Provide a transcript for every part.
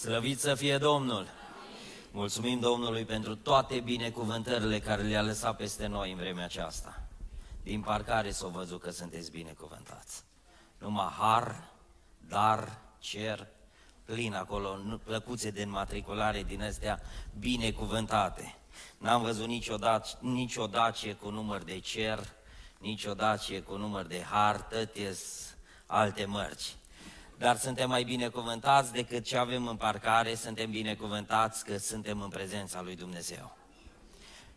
Slăvit să fie Domnul! Mulțumim Domnului pentru toate binecuvântările care le-a lăsat peste noi în vremea aceasta. Din parcare s-o văzut că sunteți binecuvântați. Numai har, dar, cer, plin acolo, plăcuțe de înmatriculare din astea binecuvântate. N-am văzut niciodată, nicio dacie cu număr de cer, nicio dacie cu număr de har, tăties alte mărci dar suntem mai binecuvântați decât ce avem în parcare, suntem binecuvântați că suntem în prezența lui Dumnezeu.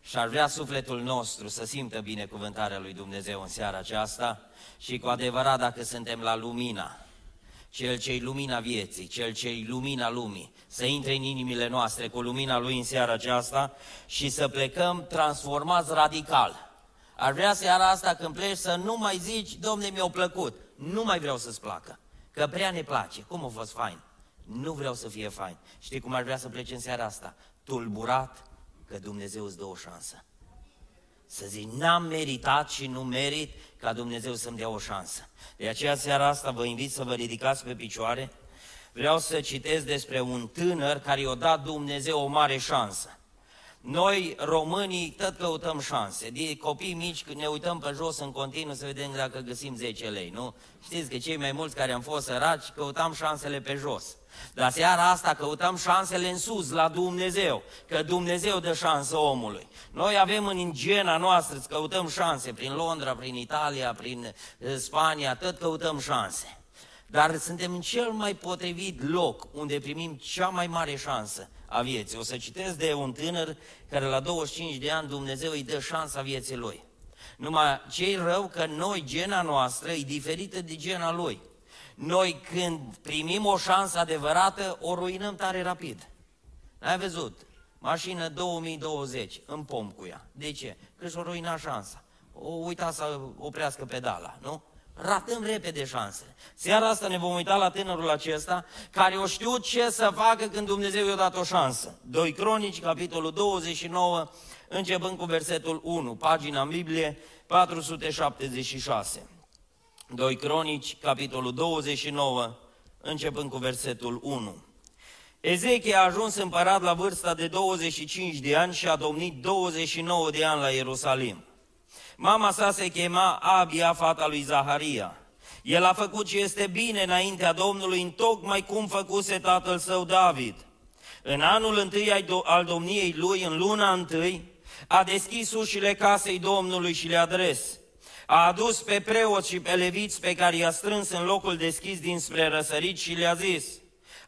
Și ar vrea sufletul nostru să simtă binecuvântarea lui Dumnezeu în seara aceasta și cu adevărat dacă suntem la lumina, cel ce-i lumina vieții, cel ce-i lumina lumii, să intre în inimile noastre cu lumina lui în seara aceasta și să plecăm transformați radical. Ar vrea seara asta când pleci să nu mai zici, domne, mi-a plăcut, nu mai vreau să-ți placă. Că prea ne place. Cum a fost fain? Nu vreau să fie fain. Știi cum ar vrea să plece în seara asta? Tulburat că Dumnezeu îți dă o șansă. Să zic, n-am meritat și nu merit ca Dumnezeu să-mi dea o șansă. De aceea seara asta vă invit să vă ridicați pe picioare. Vreau să citesc despre un tânăr care i-a dat Dumnezeu o mare șansă. Noi, românii, tot căutăm șanse. De copii mici, ne uităm pe jos în continuu să vedem dacă găsim 10 lei, nu? Știți că cei mai mulți care am fost săraci căutam șansele pe jos. Dar seara asta căutăm șansele în sus, la Dumnezeu, că Dumnezeu dă șansă omului. Noi avem în gena noastră, îți căutăm șanse, prin Londra, prin Italia, prin eh, Spania, tot căutăm șanse. Dar suntem în cel mai potrivit loc unde primim cea mai mare șansă a vieții. O să citesc de un tânăr care la 25 de ani Dumnezeu îi dă șansa vieții lui. Numai ce rău că noi, gena noastră, e diferită de gena lui. Noi când primim o șansă adevărată, o ruinăm tare rapid. Ai văzut? Mașină 2020, în pom cu ea. De ce? Că și-o ruina șansa. O uita să oprească pedala, nu? Ratăm repede șansele. Seara asta ne vom uita la tânărul acesta care o știu ce să facă când Dumnezeu i-a dat o șansă. 2 Cronici, capitolul 29, începând cu versetul 1, pagina în Biblie 476. 2 Cronici, capitolul 29, începând cu versetul 1. Ezechia a ajuns împărat la vârsta de 25 de ani și a domnit 29 de ani la Ierusalim. Mama sa se chema Abia, fata lui Zaharia. El a făcut ce este bine înaintea Domnului, în tocmai cum făcuse tatăl său David. În anul întâi al domniei lui, în luna întâi, a deschis ușile casei Domnului și le-a adres. A adus pe preoți și pe leviți pe care i-a strâns în locul deschis dinspre răsărit și le-a zis,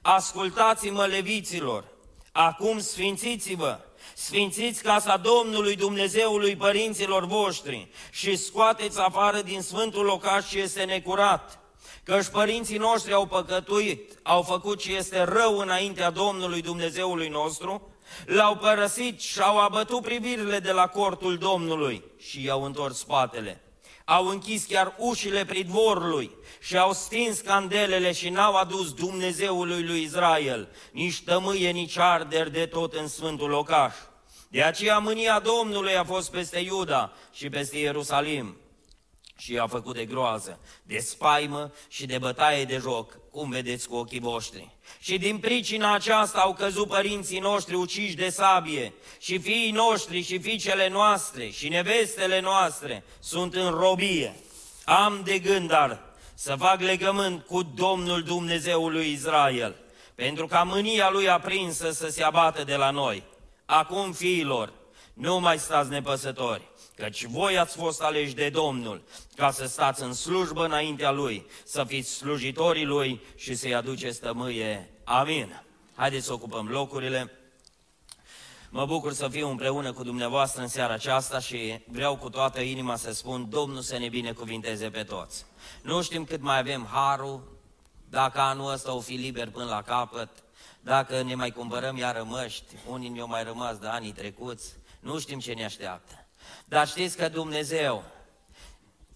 Ascultați-mă, leviților, acum sfințiți-vă, Sfințiți casa Domnului Dumnezeului părinților voștri și scoateți afară din sfântul locaș ce este necurat. Căci părinții noștri au păcătuit, au făcut ce este rău înaintea Domnului Dumnezeului nostru, l-au părăsit și au abătut privirile de la cortul Domnului și i-au întors spatele. Au închis chiar ușile pridvorului și au stins candelele și n-au adus Dumnezeului lui Israel, nici tămâie, nici arder de tot în sfântul locaș. De aceea mânia Domnului a fost peste Iuda și peste Ierusalim și a făcut de groază, de spaimă și de bătaie de joc, cum vedeți cu ochii voștri. Și din pricina aceasta au căzut părinții noștri uciși de sabie și fiii noștri și fiicele noastre și nevestele noastre sunt în robie. Am de gând, dar, să fac legământ cu Domnul Dumnezeului Israel, pentru ca mânia lui aprinsă să se abată de la noi. Acum, fiilor, nu mai stați nepăsători, căci voi ați fost aleși de Domnul, ca să stați în slujbă înaintea Lui, să fiți slujitorii Lui și să-i aduceți tămâie. Amin. Haideți să ocupăm locurile. Mă bucur să fiu împreună cu dumneavoastră în seara aceasta și vreau cu toată inima să spun, Domnul să ne binecuvinteze pe toți. Nu știm cât mai avem harul, dacă anul ăsta o fi liber până la capăt, dacă ne mai cumpărăm iar rămăști, unii ne-au mai rămas de anii trecuți, nu știm ce ne așteaptă. Dar știți că Dumnezeu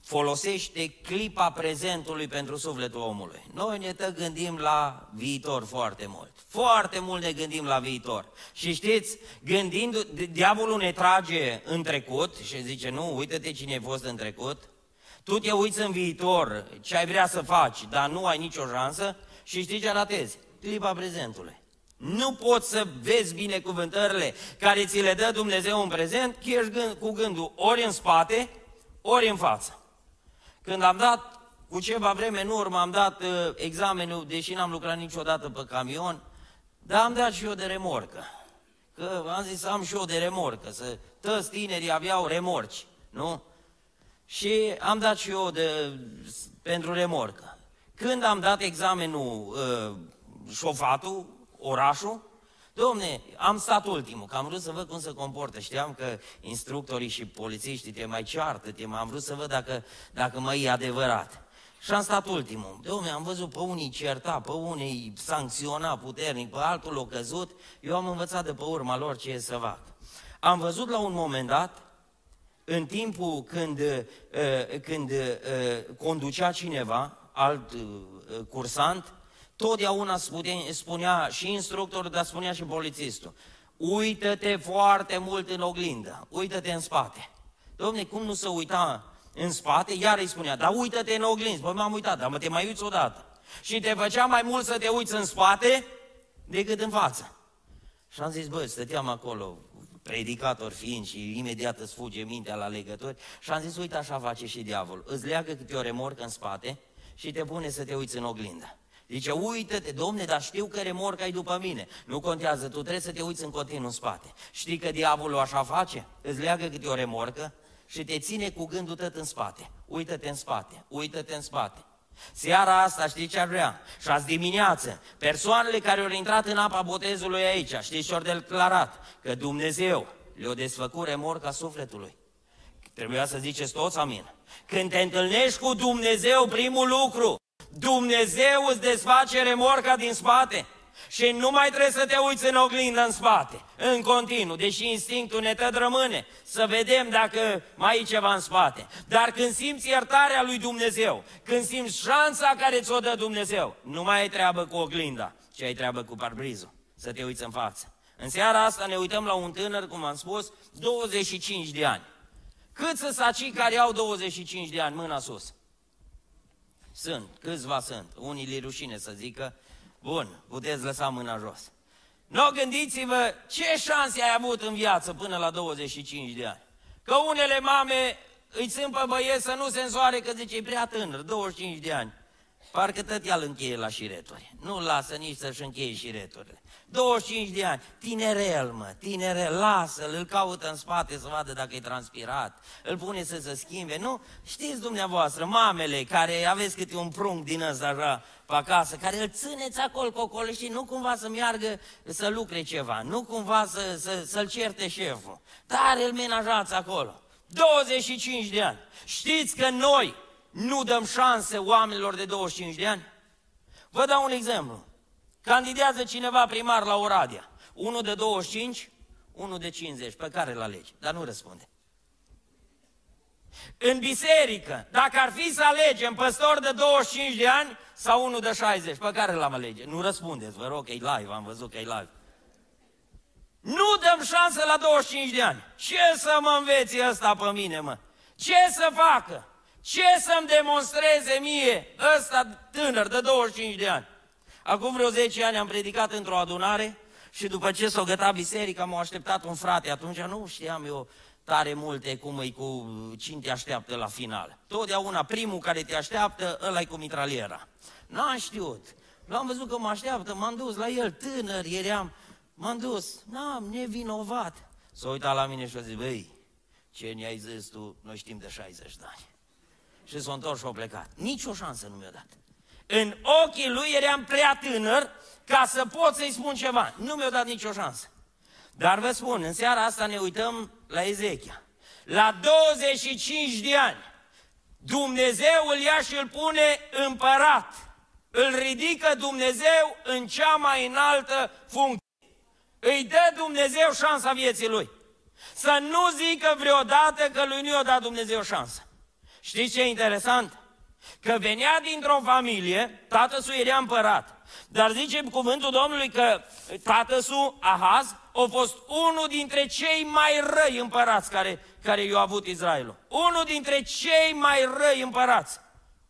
folosește clipa prezentului pentru sufletul omului. Noi ne tă gândim la viitor foarte mult. Foarte mult ne gândim la viitor. Și știți, gândind, diavolul ne trage în trecut și zice, nu, uite-te cine ai fost în trecut, tu te uiți în viitor, ce ai vrea să faci, dar nu ai nicio șansă și știi ce ratezi? Clipa prezentului. Nu poți să vezi binecuvântările care ți le dă Dumnezeu în prezent, că ești gând, cu gândul ori în spate, ori în față. Când am dat, cu ceva vreme în urmă, am dat uh, examenul, deși n-am lucrat niciodată pe camion, dar am dat și eu de remorcă. Că am zis am și eu de remorcă, să toți tinerii aveau remorci, nu? Și am dat și eu de, pentru remorcă. Când am dat examenul uh, șofatul, orașul, Domne, am stat ultimul, că am vrut să văd cum se comportă. Știam că instructorii și polițiștii te mai ceartă, te mai am vrut să văd dacă, dacă mai e adevărat. Și am stat ultimul. Domne, am văzut pe unii certa, pe unii sancționa puternic, pe altul o căzut. Eu am învățat de pe urma lor ce e să fac. Am văzut la un moment dat, în timpul când, uh, când uh, conducea cineva, alt uh, cursant, Totdeauna spunea și instructorul, dar spunea și polițistul. Uită-te foarte mult în oglindă, uită-te în spate. Domne, cum nu se uita în spate? Iar îi spunea, dar uită-te în oglindă. Păi m-am uitat, dar mă te mai uiți odată. Și te făcea mai mult să te uiți în spate decât în față. Și am zis, băi, stăteam acolo, predicator fiind și imediat îți fuge mintea la legători și am zis, uite așa face și diavolul. Îți leagă câte o remorcă în spate și te pune să te uiți în oglindă. Zice, uită-te, domne, dar știu că remorca e după mine. Nu contează, tu trebuie să te uiți în continuu în spate. Știi că diavolul așa face? Îți leagă câte o remorcă și te ține cu gândul tot în spate. Uită-te în spate, uită-te în spate. Seara asta știi ce ar vrea? Și azi dimineață, persoanele care au intrat în apa botezului aici, știți ce au declarat? Că Dumnezeu le-a desfăcut remorca sufletului. Trebuia să ziceți toți amin. Când te întâlnești cu Dumnezeu, primul lucru, Dumnezeu îți desface remorca din spate și nu mai trebuie să te uiți în oglindă în spate, în continuu, deși instinctul ne tot rămâne să vedem dacă mai e ceva în spate. Dar când simți iertarea lui Dumnezeu, când simți șansa care ți-o dă Dumnezeu, nu mai ai treabă cu oglinda, ci ai treabă cu parbrizul, să te uiți în față. În seara asta ne uităm la un tânăr, cum am spus, 25 de ani. Cât să saci care au 25 de ani, mâna sus? Sunt, câțiva sunt. Unii li rușine să zică, bun, puteți lăsa mâna jos. Nu gândiți-vă ce șanse ai avut în viață până la 25 de ani. Că unele mame îi țin pe băieți să nu se însoare că zice, e prea tânăr, 25 de ani. Parcă tot el încheie la șireturi. Nu lasă nici să-și încheie șireturile. 25 de ani, tinerel, mă, tinerel, lasă-l, îl caută în spate să vadă dacă e transpirat, îl pune să se schimbe. Nu, știți dumneavoastră, mamele care aveți câte un prunc din ăsta așa pe acasă, care îl țineți acolo, cocolo și nu cumva să meargă să lucre ceva, nu cumva să, să, să-l certe șeful. Dar îl menajați acolo. 25 de ani. Știți că noi nu dăm șanse oamenilor de 25 de ani? Vă dau un exemplu. Candidează cineva primar la Oradea. Unul de 25, unul de 50. Pe care îl alegi? Dar nu răspunde. În biserică, dacă ar fi să alegem păstor de 25 de ani sau unul de 60, pe care l-am alege? Nu răspundeți, vă rog, că e live, am văzut că e live. Nu dăm șansă la 25 de ani. Ce să mă înveți ăsta pe mine, mă? Ce să facă? Ce să-mi demonstreze mie ăsta tânăr de 25 de ani? Acum vreo 10 ani am predicat într-o adunare și după ce s-o găta biserica m-a așteptat un frate. Atunci nu știam eu tare multe cum e cu cine te așteaptă la final. Totdeauna primul care te așteaptă, ăla e cu mitraliera. N-am știut. L-am văzut că mă așteaptă, m-am dus la el, tânăr eram, m-am dus, n-am, nevinovat. S-a uitat la mine și a zis, băi, ce ne-ai zis tu, noi știm de 60 de ani. Și s-a întors și a plecat. Nici o șansă nu mi-a dat. În ochii lui eram prea tânăr ca să pot să-i spun ceva. Nu mi-a dat nicio șansă. Dar vă spun, în seara asta ne uităm la Ezechia. La 25 de ani, Dumnezeu îl ia și îl pune împărat. Îl ridică Dumnezeu în cea mai înaltă funcție. Îi dă Dumnezeu șansa vieții lui. Să nu zică vreodată că lui nu i-a dat Dumnezeu șansă. Știți ce e interesant? că venea dintr-o familie, tatăsul era împărat. Dar zice cuvântul Domnului că tatăsul, Ahaz, a fost unul dintre cei mai răi împărați care, care i-au avut Israelul. Unul dintre cei mai răi împărați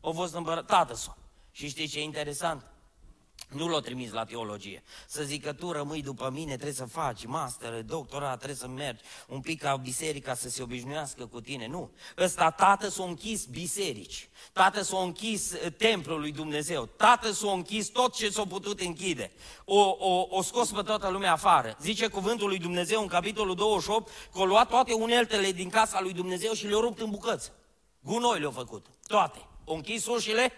a fost împărat, tatăsul. Și știți ce e interesant? Nu l-a trimis la teologie. Să zică, tu rămâi după mine, trebuie să faci master, doctorat, trebuie să mergi un pic ca biserica să se obișnuiască cu tine. Nu. Ăsta tată s-a închis biserici. Tată s-a închis eh, templul lui Dumnezeu. Tată s-a închis tot ce s-a putut închide. O, o, o scos pe toată lumea afară. Zice cuvântul lui Dumnezeu în capitolul 28 că a luat toate uneltele din casa lui Dumnezeu și le-a rupt în bucăți. Gunoi le-a făcut. Toate. O închis ușile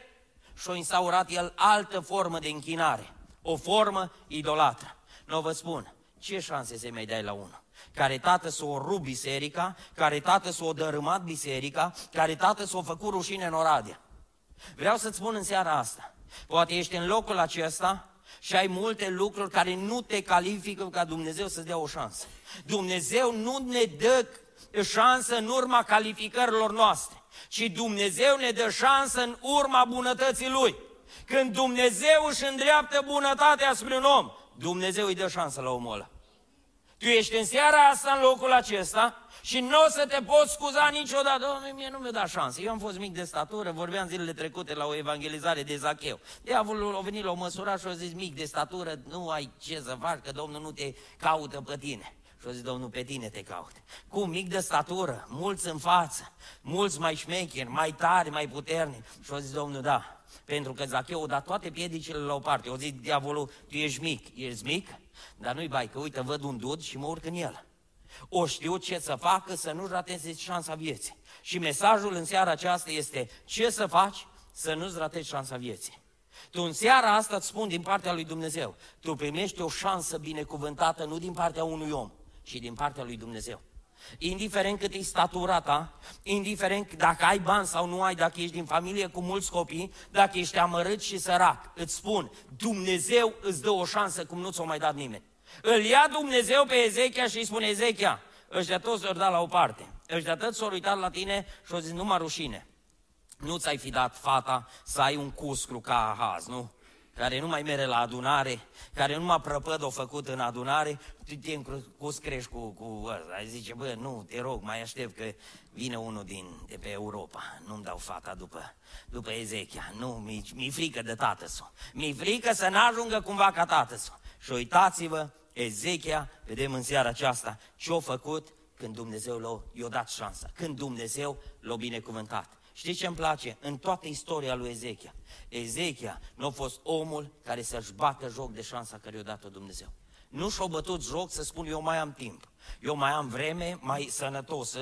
și-a instaurat el altă formă de închinare, o formă idolatră. Nu vă spun, ce șanse se mai dai la unul? Care tată s-o rup biserica, care tată s-o dărâmat biserica, care tată s-o făcut rușine în Oradea. Vreau să-ți spun în seara asta, poate ești în locul acesta și ai multe lucruri care nu te califică ca Dumnezeu să-ți dea o șansă. Dumnezeu nu ne dă șansă în urma calificărilor noastre ci Dumnezeu ne dă șansă în urma bunătății Lui. Când Dumnezeu își îndreaptă bunătatea spre un om, Dumnezeu îi dă șansă la omul ăla. Tu ești în seara asta în locul acesta și nu o să te poți scuza niciodată. Doamne, mie nu mi-a dat șansă. Eu am fost mic de statură, vorbeam zilele trecute la o evangelizare de Zacheu. Diavolul a venit la o măsură și a zis, mic de statură, nu ai ce să faci, că Domnul nu te caută pe tine. Și a zis, Domnul, pe tine te caut. Cu mic de statură, mulți în față, mulți mai șmecheri, mai tari, mai puternici. Și a zis, Domnul, da, pentru că Zacheu a dat toate piedicile la o parte. O zis diavolul, tu ești mic, ești mic, dar nu-i bai, că uite, văd un dud și mă urc în el. O știu ce să facă să nu rateze șansa vieții. Și mesajul în seara aceasta este ce să faci să nu-ți ratezi șansa vieții. Tu în seara asta îți spun din partea lui Dumnezeu, tu primești o șansă binecuvântată nu din partea unui om, și din partea lui Dumnezeu. Indiferent cât e statura ta, indiferent dacă ai bani sau nu ai, dacă ești din familie cu mulți copii, dacă ești amărât și sărac, îți spun, Dumnezeu îți dă o șansă cum nu ți-o mai dat nimeni. Îl ia Dumnezeu pe Ezechia și îi spune, Ezechia, ăștia toți s-au dat la o parte. Ăștia toți s-au uitat la tine și au zis, nu mă rușine. Nu ți-ai fi dat fata să ai un cuscru ca Ahaz, nu? care nu mai mere la adunare, care nu m-a prăpăd o făcut în adunare, tu te încrus crești cu, cu ăsta. Ai zice, bă, nu, te rog, mai aștept că vine unul din, de pe Europa. Nu-mi dau fata după, după Ezechia. Nu, mi, mi frică de tată Mi frică să n-ajungă cumva ca tată Și uitați-vă, Ezechia, vedem în seara aceasta, ce-a făcut când Dumnezeu l-a dat șansa, când Dumnezeu l-a binecuvântat. Știți ce îmi place? În toată istoria lui Ezechia, Ezechia nu a fost omul care să-și bată joc de șansa care i-a dat-o Dumnezeu. Nu și-a bătut joc să spun eu mai am timp, eu mai am vreme, mai sănătos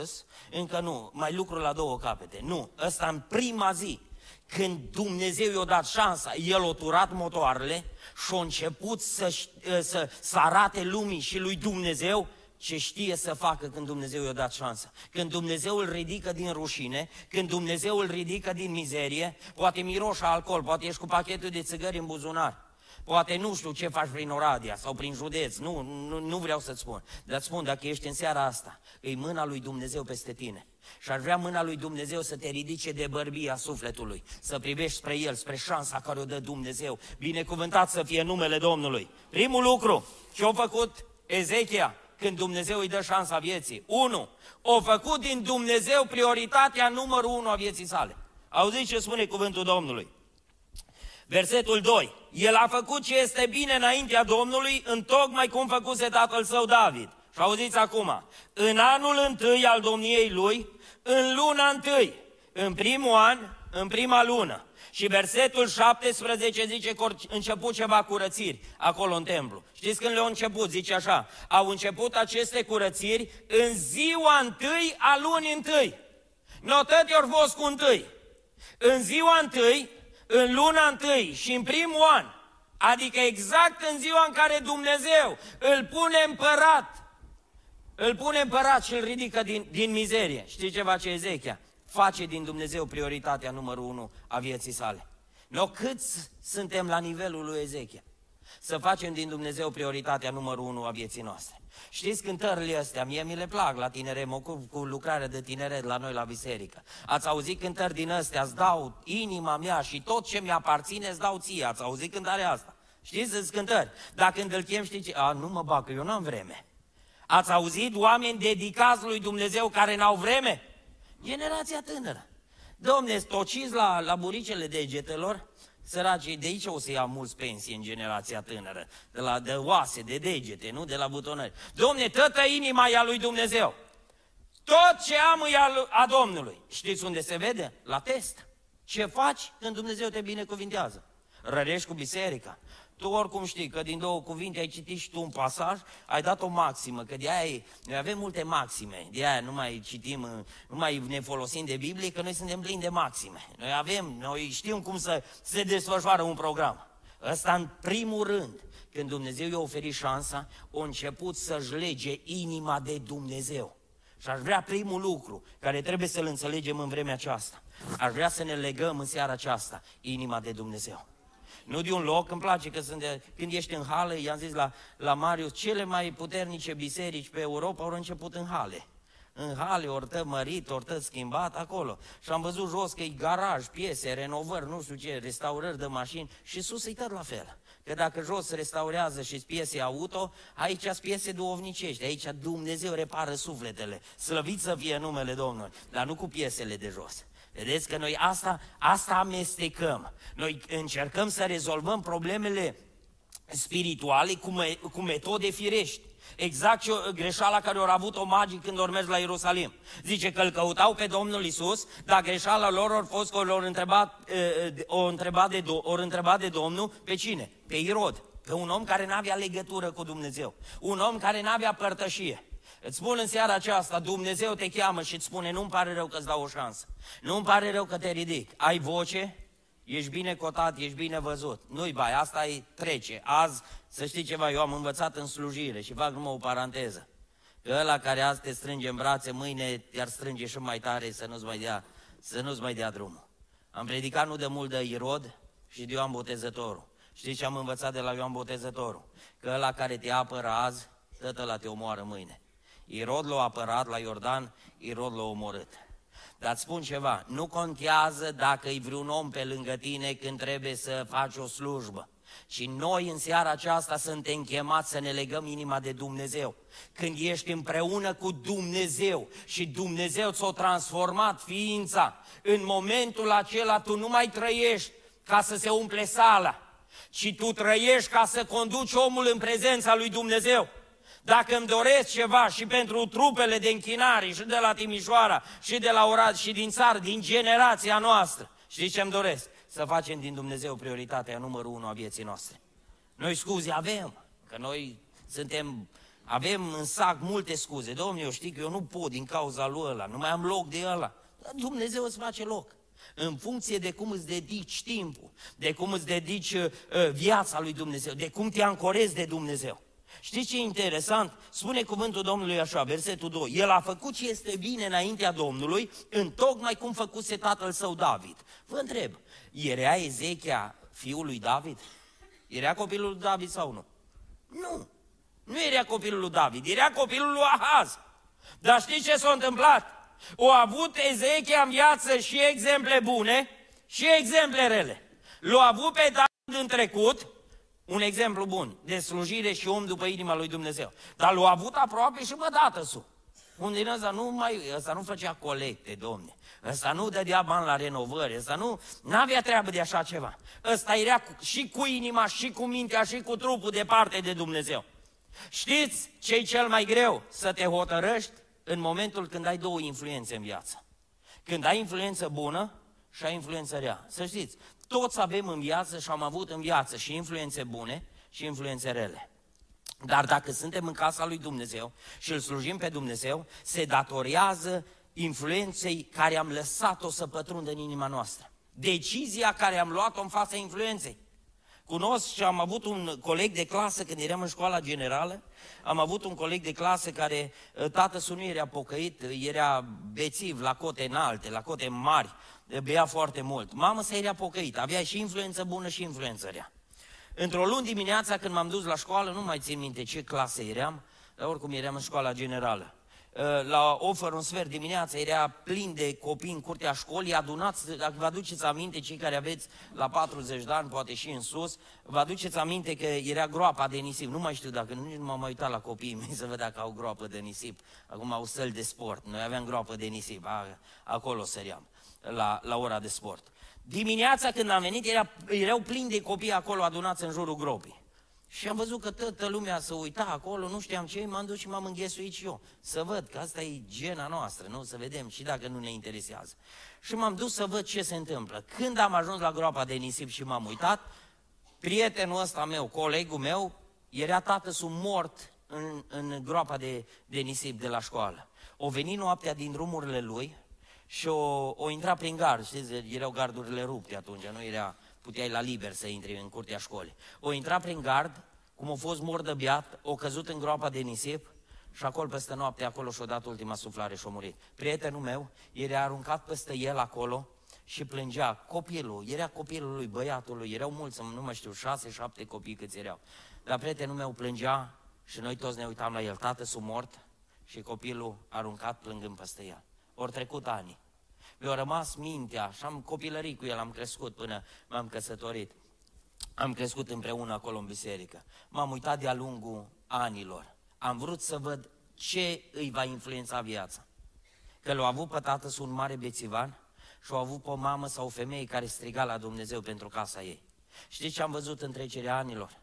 încă nu, mai lucru la două capete. Nu, ăsta în prima zi, când Dumnezeu i-a dat șansa, el a turat motoarele și a început să, să, să arate lumii și lui Dumnezeu ce știe să facă când Dumnezeu i-a dat șansă. Când Dumnezeu îl ridică din rușine, când Dumnezeu îl ridică din mizerie, poate miroșă alcool, poate ești cu pachetul de țigări în buzunar, poate nu știu ce faci prin Oradea sau prin județ, nu, nu, nu vreau să-ți spun. Dar spun, dacă ești în seara asta, e mâna lui Dumnezeu peste tine. Și ar vrea mâna lui Dumnezeu să te ridice de bărbia sufletului, să privești spre El, spre șansa care o dă Dumnezeu. Binecuvântat să fie numele Domnului. Primul lucru, ce-a făcut Ezechia? când Dumnezeu îi dă șansa vieții. Unu, o făcut din Dumnezeu prioritatea numărul unu a vieții sale. Auziți ce spune cuvântul Domnului? Versetul 2. El a făcut ce este bine înaintea Domnului, în tocmai cum făcuse tatăl său David. Și auziți acum, în anul întâi al domniei lui, în luna întâi, în primul an, în prima lună, și versetul 17 zice că au început ceva curățiri acolo în templu. Știți când le-au început? Zice așa, au început aceste curățiri în ziua întâi a lunii întâi. Notăți ori fost cu întâi. În ziua întâi, în luna întâi și în primul an, adică exact în ziua în care Dumnezeu îl pune împărat, îl pune împărat și îl ridică din, din mizerie. Știți ce face Ezechia? face din Dumnezeu prioritatea numărul unu a vieții sale. Noi câți suntem la nivelul lui Ezechia? Să facem din Dumnezeu prioritatea numărul unu a vieții noastre. Știți cântările astea, mie mi le plac la tinere, mă ocup cu lucrarea de tineret la noi la biserică. Ați auzit cântări din astea, îți dau inima mea și tot ce mi-aparține îți dau ție. Ați auzit cântarea asta? Știți, sunt cântări. Dacă când îl chem, știi ce? A, nu mă bag, eu n-am vreme. Ați auzit oameni dedicați lui Dumnezeu care n-au vreme? Generația tânără. Domne, stociți la, la buricele degetelor, Săracii de aici o să ia mulți pensii în generația tânără, de la de oase, de degete, nu de la butonări. Domne, toată inima e a lui Dumnezeu. Tot ce am e a Domnului. Știți unde se vede? La test. Ce faci când Dumnezeu te binecuvintează? Rărești cu biserica. Tu oricum știi că din două cuvinte ai citit și tu un pasaj, ai dat o maximă, că de aia noi avem multe maxime, de aia nu mai citim, nu mai ne folosim de Biblie, că noi suntem plini de maxime. Noi avem, noi știm cum să se desfășoară un program. Ăsta în primul rând, când Dumnezeu i-a oferit șansa, a început să-și lege inima de Dumnezeu. Și aș vrea primul lucru care trebuie să-l înțelegem în vremea aceasta. Aș vrea să ne legăm în seara aceasta inima de Dumnezeu. Nu de un loc, îmi place că sunt de, când ești în hale, i-am zis la, la Marius, cele mai puternice biserici pe Europa au început în hale. În hale, ori mărit, ori schimbat, acolo. Și am văzut jos că e garaj, piese, renovări, nu știu ce, restaurări de mașini și sus e tot la fel. Că dacă jos se restaurează și piese auto, aici sunt piese duovnicești, aici Dumnezeu repară sufletele. Slăvit să fie numele Domnului, dar nu cu piesele de jos. Vedeți că noi asta, asta amestecăm. Noi încercăm să rezolvăm problemele spirituale cu, me, cu metode firești. Exact ce greșeala care au avut-o magii când au mers la Ierusalim. Zice că îl căutau pe Domnul Isus, dar greșeala lor a fost că au întrebat, o întrebat, de, o întrebat de Domnul pe cine? Pe Irod. Pe un om care n-avea legătură cu Dumnezeu. Un om care n-avea părtășie. Îți spun în seara aceasta, Dumnezeu te cheamă și îți spune, nu-mi pare rău că îți dau o șansă. Nu-mi pare rău că te ridic. Ai voce, ești bine cotat, ești bine văzut. Nu-i bai, asta e trece. Azi, să știi ceva, eu am învățat în slujire și fac numai o paranteză. Că ăla care azi te strânge în brațe, mâine te-ar strânge și mai tare să nu-ți mai dea, să nu-ți mai dea drumul. Am predicat nu de mult de Irod și de Ioan Botezătorul. Știți ce am învățat de la Ioan Botezătorul? Că ăla care te apără azi, tot ăla te omoară mâine. Irod l-a apărat la Iordan, Irod l-a omorât. Dar îți spun ceva, nu contează dacă e vreun om pe lângă tine când trebuie să faci o slujbă. Și noi în seara aceasta suntem chemați să ne legăm inima de Dumnezeu. Când ești împreună cu Dumnezeu și Dumnezeu ți-a transformat ființa, în momentul acela tu nu mai trăiești ca să se umple sala, ci tu trăiești ca să conduci omul în prezența lui Dumnezeu. Dacă îmi doresc ceva și pentru trupele de închinare și de la Timișoara și de la Orad și din țară, din generația noastră, știți ce îmi doresc? Să facem din Dumnezeu prioritatea numărul unu a vieții noastre. Noi scuze avem, că noi suntem, avem în sac multe scuze. Domnule, eu știu că eu nu pot din cauza lui ăla, nu mai am loc de ăla. Dar Dumnezeu îți face loc în funcție de cum îți dedici timpul, de cum îți dedici uh, viața lui Dumnezeu, de cum te ancorezi de Dumnezeu. Știți ce e interesant? Spune cuvântul Domnului așa, versetul 2. El a făcut ce este bine înaintea Domnului, în tocmai cum făcuse tatăl său David. Vă întreb, era Ezechia fiul lui David? Era copilul lui David sau nu? Nu. Nu era copilul lui David, era copilul lui Ahaz. Dar știți ce s-a întâmplat? O avut Ezechia în viață și exemple bune și exemple rele. L-a avut pe David în trecut un exemplu bun de slujire și om după inima lui Dumnezeu. Dar l-a avut aproape și pe dată su. Un din ăsta nu mai, ăsta nu făcea colecte, domne. Ăsta nu dădea bani la renovări, ăsta nu avea treabă de așa ceva. Ăsta era și cu inima, și cu mintea, și cu trupul departe de Dumnezeu. Știți ce e cel mai greu? Să te hotărăști în momentul când ai două influențe în viață. Când ai influență bună și ai influență rea. Să știți, toți avem în viață și am avut în viață și influențe bune și influențe rele. Dar dacă suntem în casa lui Dumnezeu și îl slujim pe Dumnezeu, se datorează influenței care am lăsat-o să pătrundă în inima noastră. Decizia care am luat-o în fața influenței. Cunosc și am avut un coleg de clasă când eram în școala generală, am avut un coleg de clasă care, ă, tată nu era pocăit, era bețiv la cote înalte, la cote mari, bea foarte mult. Mama sa era pocăită, avea și influență bună și influență rea. Într-o luni dimineața când m-am dus la școală, nu mai țin minte ce clasă eram, dar oricum eram în școala generală. La ofer un sfert dimineața, era plin de copii în curtea școlii, adunați, dacă vă aduceți aminte, cei care aveți la 40 de ani, poate și în sus, vă aduceți aminte că era groapa de nisip. Nu mai știu dacă, nu m-am mai uitat la copiii mei să văd dacă au groapă de nisip. Acum au săli de sport, noi aveam groapă de nisip, acolo săream, la, la ora de sport. Dimineața când am venit, era, erau plini de copii acolo adunați în jurul gropii. Și am văzut că toată lumea să uita acolo, nu știam ce, m-am dus și m-am înghesuit și eu. Să văd că asta e gena noastră, nu? Să vedem și dacă nu ne interesează. Și m-am dus să văd ce se întâmplă. Când am ajuns la groapa de nisip și m-am uitat, prietenul ăsta meu, colegul meu, era tată sub mort în, în groapa de, de nisip de la școală. O veni noaptea din drumurile lui și o, o intra prin gard, știți, erau gardurile rupte atunci, nu era puteai la liber să intri în curtea școlii. O intra prin gard, cum a fost mor de biat, o căzut în groapa de nisip și acolo peste noapte, acolo și-a dat ultima suflare și-a murit. Prietenul meu era aruncat peste el acolo și plângea. Copilul, era copilul lui, băiatul lui, erau mulți, nu mai știu, șase, șapte copii câți erau. Dar prietenul meu plângea și noi toți ne uitam la el, tată sub mort și copilul aruncat plângând peste el. Ori trecut ani mi-a rămas mintea și am copilărit cu el, am crescut până m-am căsătorit. Am crescut împreună acolo în biserică. M-am uitat de-a lungul anilor. Am vrut să văd ce îi va influența viața. Că l-a avut pe tată un mare bețivan și a avut pe o mamă sau o femeie care striga la Dumnezeu pentru casa ei. Știți ce am văzut în trecerea anilor?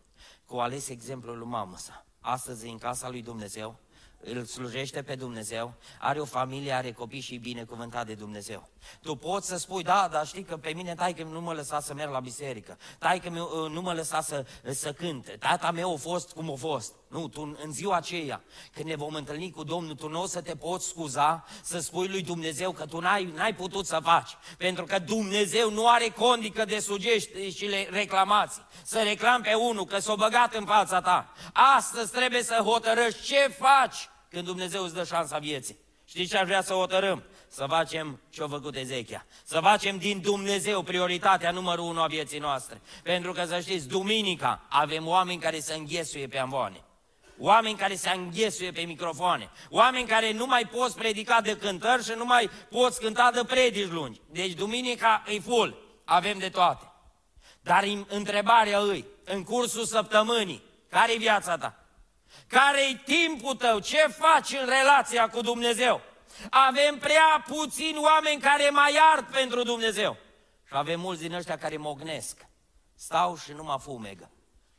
Că o ales exemplul lui mamă sa. Astăzi în casa lui Dumnezeu, îl slujește pe Dumnezeu, are o familie, are copii și e binecuvântat de Dumnezeu. Tu poți să spui, da, dar știi că pe mine taică nu mă lăsa să merg la biserică, taică uh, nu mă lăsa să, să cânte, tata meu a fost cum a fost. Nu, tu în ziua aceea, când ne vom întâlni cu Domnul, tu nu o să te poți scuza să spui lui Dumnezeu că tu n-ai, n-ai putut să faci. Pentru că Dumnezeu nu are condică de sugești și le reclamații. Să reclam pe unul că s-o băgat în fața ta. Astăzi trebuie să hotărăști ce faci când Dumnezeu îți dă șansa vieții. Știți ce aș vrea să hotărâm? Să facem ce-a făcut Ezechia. Să facem din Dumnezeu prioritatea numărul unu a vieții noastre. Pentru că, să știți, duminica avem oameni care se înghesuie pe amvoane. Oameni care se înghesuie pe microfoane. Oameni care nu mai poți predica de cântări și nu mai poți cânta de predici lungi. Deci duminica e full. Avem de toate. Dar întrebarea îi, în cursul săptămânii, care e viața ta? Care-i timpul tău? Ce faci în relația cu Dumnezeu? Avem prea puțini oameni care mai ard pentru Dumnezeu. Și avem mulți din ăștia care mognesc. Stau și nu mă fumegă.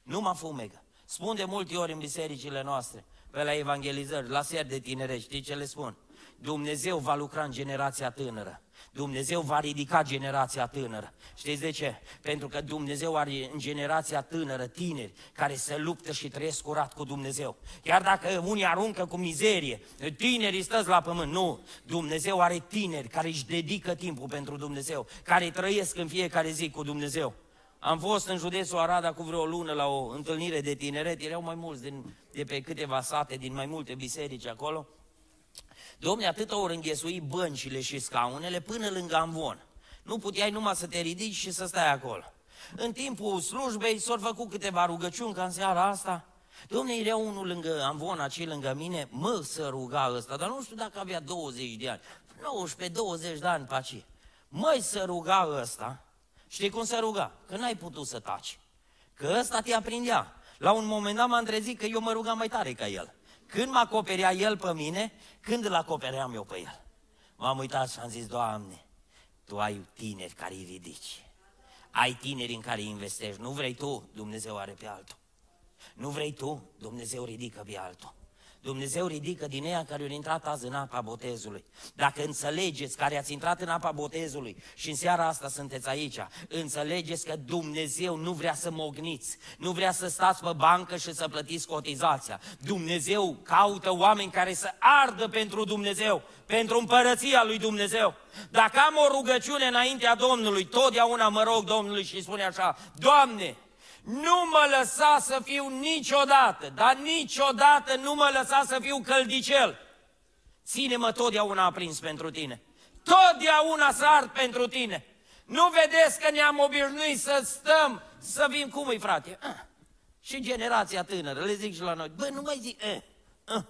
Nu mă fumegă. Spun de multe ori în bisericile noastre, pe la evangelizări, la ser de tinere, știi ce le spun? Dumnezeu va lucra în generația tânără. Dumnezeu va ridica generația tânără. Știți de ce? Pentru că Dumnezeu are în generația tânără tineri care se luptă și trăiesc curat cu Dumnezeu. Chiar dacă unii aruncă cu mizerie, tinerii stăți la pământ. Nu, Dumnezeu are tineri care își dedică timpul pentru Dumnezeu, care trăiesc în fiecare zi cu Dumnezeu. Am fost în județul Arada cu vreo lună la o întâlnire de tineret, erau mai mulți din, de pe câteva sate, din mai multe biserici acolo, Domne, atât au înghesuit băncile și scaunele până lângă amvon. Nu puteai numai să te ridici și să stai acolo. În timpul slujbei s-au făcut câteva rugăciuni ca în seara asta. Domne, era unul lângă amvon, acei lângă mine, mă să ruga ăsta, dar nu știu dacă avea 20 de ani, 19-20 de ani pe aici. Măi să ruga ăsta, știi cum să ruga? Că n-ai putut să taci. Că ăsta te aprindea. La un moment dat m-am trezit că eu mă rugam mai tare ca el. Când mă acoperea el pe mine, când îl acopeream eu pe el. M-am uitat și am zis, Doamne, Tu ai tineri care îi ridici. Ai tineri în care îi investești. Nu vrei Tu, Dumnezeu are pe altul. Nu vrei Tu, Dumnezeu ridică pe altul. Dumnezeu ridică din ea care au intrat azi în apa botezului. Dacă înțelegeți care ați intrat în apa botezului și în seara asta sunteți aici, înțelegeți că Dumnezeu nu vrea să mogniți, nu vrea să stați pe bancă și să plătiți cotizația. Dumnezeu caută oameni care să ardă pentru Dumnezeu, pentru împărăția lui Dumnezeu. Dacă am o rugăciune înaintea Domnului, totdeauna mă rog Domnului și spune așa, Doamne, nu mă lăsa să fiu niciodată, dar niciodată nu mă lăsa să fiu căldicel. Ține-mă totdeauna aprins pentru tine. Totdeauna să ard pentru tine. Nu vedeți că ne-am obișnuit să stăm, să vin cum îi frate? Ah. Și generația tânără, le zic și la noi, bă, nu mai zic, eh, ah.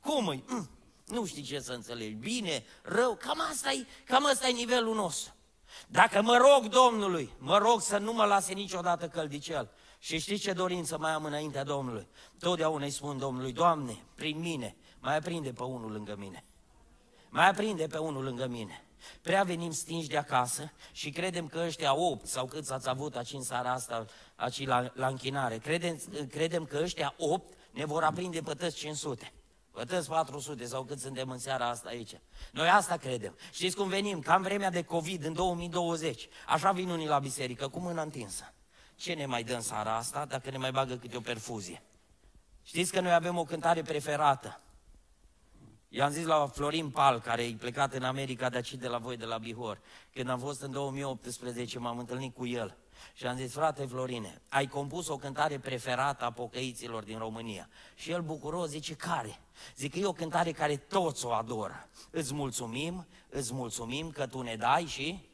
cum îi? Mm. Nu știi ce să înțelegi, bine, rău, cam asta e, cam asta e nivelul nostru. Dacă mă rog Domnului, mă rog să nu mă lase niciodată căldicel. Și știți ce dorință mai am înaintea Domnului? Totdeauna îi spun Domnului, Doamne, prin mine, mai aprinde pe unul lângă mine. Mai aprinde pe unul lângă mine. Prea venim stinși de acasă și credem că ăștia opt sau câți ați avut aici în seara asta, aici la, la închinare, credem, credem că ăștia opt ne vor aprinde pe toți 500. Pe toți 400 sau cât suntem în seara asta aici. Noi asta credem. Știți cum venim? Cam vremea de COVID în 2020. Așa vin unii la biserică, cu mâna întinsă. Ce ne mai dă în seara asta dacă ne mai bagă câte o perfuzie? Știți că noi avem o cântare preferată. I-am zis la Florin Pal, care e plecat în America de aici de la voi, de la Bihor. Când am fost în 2018, m-am întâlnit cu el. Și am zis, frate Florine, ai compus o cântare preferată a pocăiților din România. Și el bucuros zice, care? Zic că e o cântare care toți o adoră. Îți mulțumim, îți mulțumim că tu ne dai și...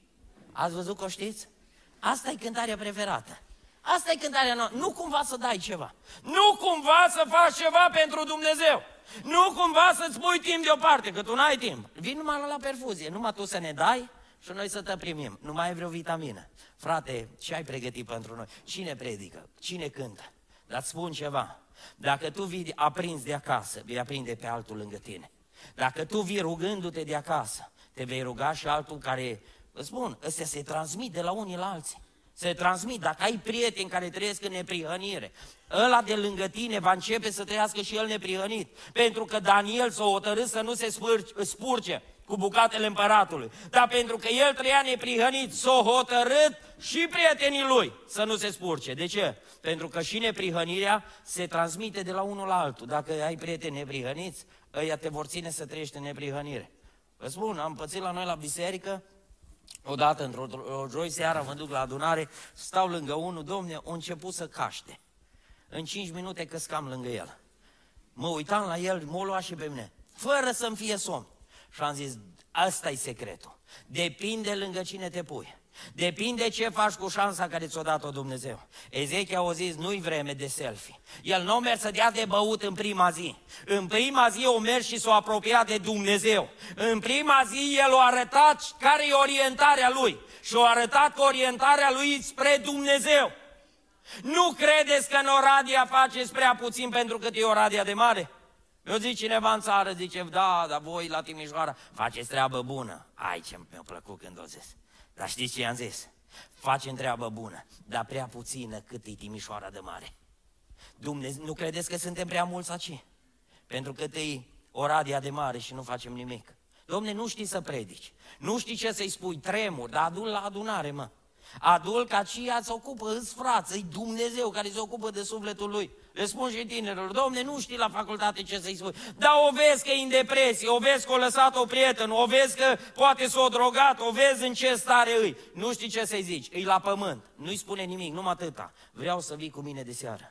Ați văzut că o știți? Asta e cântarea preferată. Asta e cântarea noastră. Nu cumva să dai ceva. Nu cumva să faci ceva pentru Dumnezeu. Nu cumva să-ți pui timp deoparte, că tu n-ai timp. Vin numai la perfuzie, numai tu să ne dai și noi să te primim. Nu mai ai vreo vitamină. Frate, ce ai pregătit pentru noi? Cine predică? Cine cântă? Dar îți spun ceva. Dacă tu vii aprins de acasă, vei aprinde pe altul lângă tine. Dacă tu vii rugându-te de acasă, te vei ruga și altul care, îți spun, ăstea se transmit de la unii la alții. Se transmit. Dacă ai prieteni care trăiesc în neprihănire, ăla de lângă tine va începe să trăiască și el neprihănit. Pentru că Daniel s-a hotărât să nu se spurce cu bucatele împăratului. Dar pentru că el trăia neprihănit, s-a hotărât și prietenii lui să nu se spurce. De ce? Pentru că și neprihănirea se transmite de la unul la altul. Dacă ai prieteni neprihăniți, ăia te vor ține să trăiești în neprihănire. Vă spun, am pățit la noi la biserică, odată într-o joi seara mă duc la adunare, stau lângă unul, domne, a început să caște. În cinci minute căscam lângă el. Mă uitam la el, mă lua și pe mine, fără să-mi fie somn. Și am zis, asta e secretul. Depinde lângă cine te pui. Depinde ce faci cu șansa care ți-o dat-o Dumnezeu. Ezechia a zis, nu-i vreme de selfie. El nu a mers să dea de băut în prima zi. În prima zi o mers și s-a apropiat de Dumnezeu. În prima zi el a arătat care e orientarea lui. Și a arătat orientarea lui spre Dumnezeu. Nu credeți că în Oradea faceți prea puțin pentru că e Oradea de mare? Eu zic cineva în țară, zice, da, dar voi la Timișoara faceți treabă bună. Ai ce mi-a plăcut când o zis. Dar știți ce i-am zis? Facem treabă bună, dar prea puțină cât e Timișoara de mare. Dumnezeu, nu credeți că suntem prea mulți aici? Pentru că e Oradia de mare și nu facem nimic. Domne, nu știi să predici. Nu știi ce să-i spui, tremur, dar adun la adunare, mă. Adul ca aceea se ocupă, îți frață, e Dumnezeu care se ocupă de sufletul lui. Le spun și tinerilor, domne, nu știi la facultate ce să-i spui. Dar o vezi că e în depresie, o vezi că o lăsat o prietenă, o vezi că poate s-o drogat, o vezi în ce stare îi. Nu știi ce să-i zici, îi la pământ. Nu-i spune nimic, numai atâta. Vreau să vii cu mine de seară.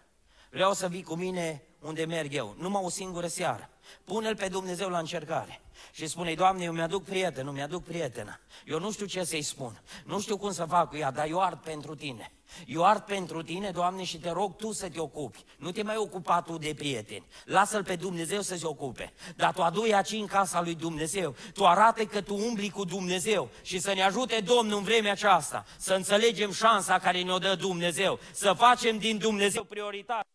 Vreau să vii cu mine unde merg eu, numai o singură seară. Pune-L pe Dumnezeu la încercare și spune Doamne, eu mi-aduc prieten, nu mi-aduc prietenă. Eu nu știu ce să-i spun, nu știu cum să fac cu ea, dar eu ard pentru tine. Eu ard pentru tine, Doamne, și te rog tu să te ocupi. Nu te mai ocupa tu de prieteni. Lasă-L pe Dumnezeu să se ocupe. Dar tu adu aici în casa lui Dumnezeu. Tu arate că tu umbli cu Dumnezeu și să ne ajute Domnul în vremea aceasta să înțelegem șansa care ne-o dă Dumnezeu, să facem din Dumnezeu prioritate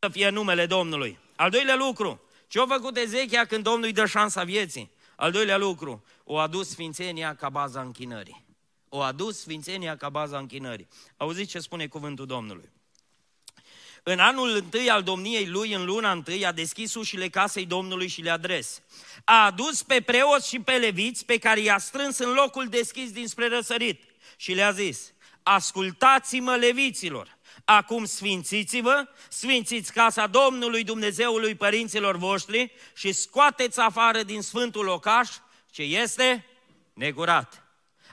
să fie numele Domnului. Al doilea lucru, ce a făcut Ezechia când Domnul îi dă șansa vieții? Al doilea lucru, o adus sfințenia ca baza închinării. O adus sfințenia ca baza închinării. Auziți ce spune cuvântul Domnului. În anul întâi al domniei lui, în luna întâi, a deschis ușile casei Domnului și le adres. A adus pe preoți și pe leviți pe care i-a strâns în locul deschis dinspre răsărit și le-a zis, ascultați-mă leviților, Acum sfințiți-vă, sfințiți casa Domnului Dumnezeului părinților voștri și scoateți afară din sfântul locaș ce este negurat.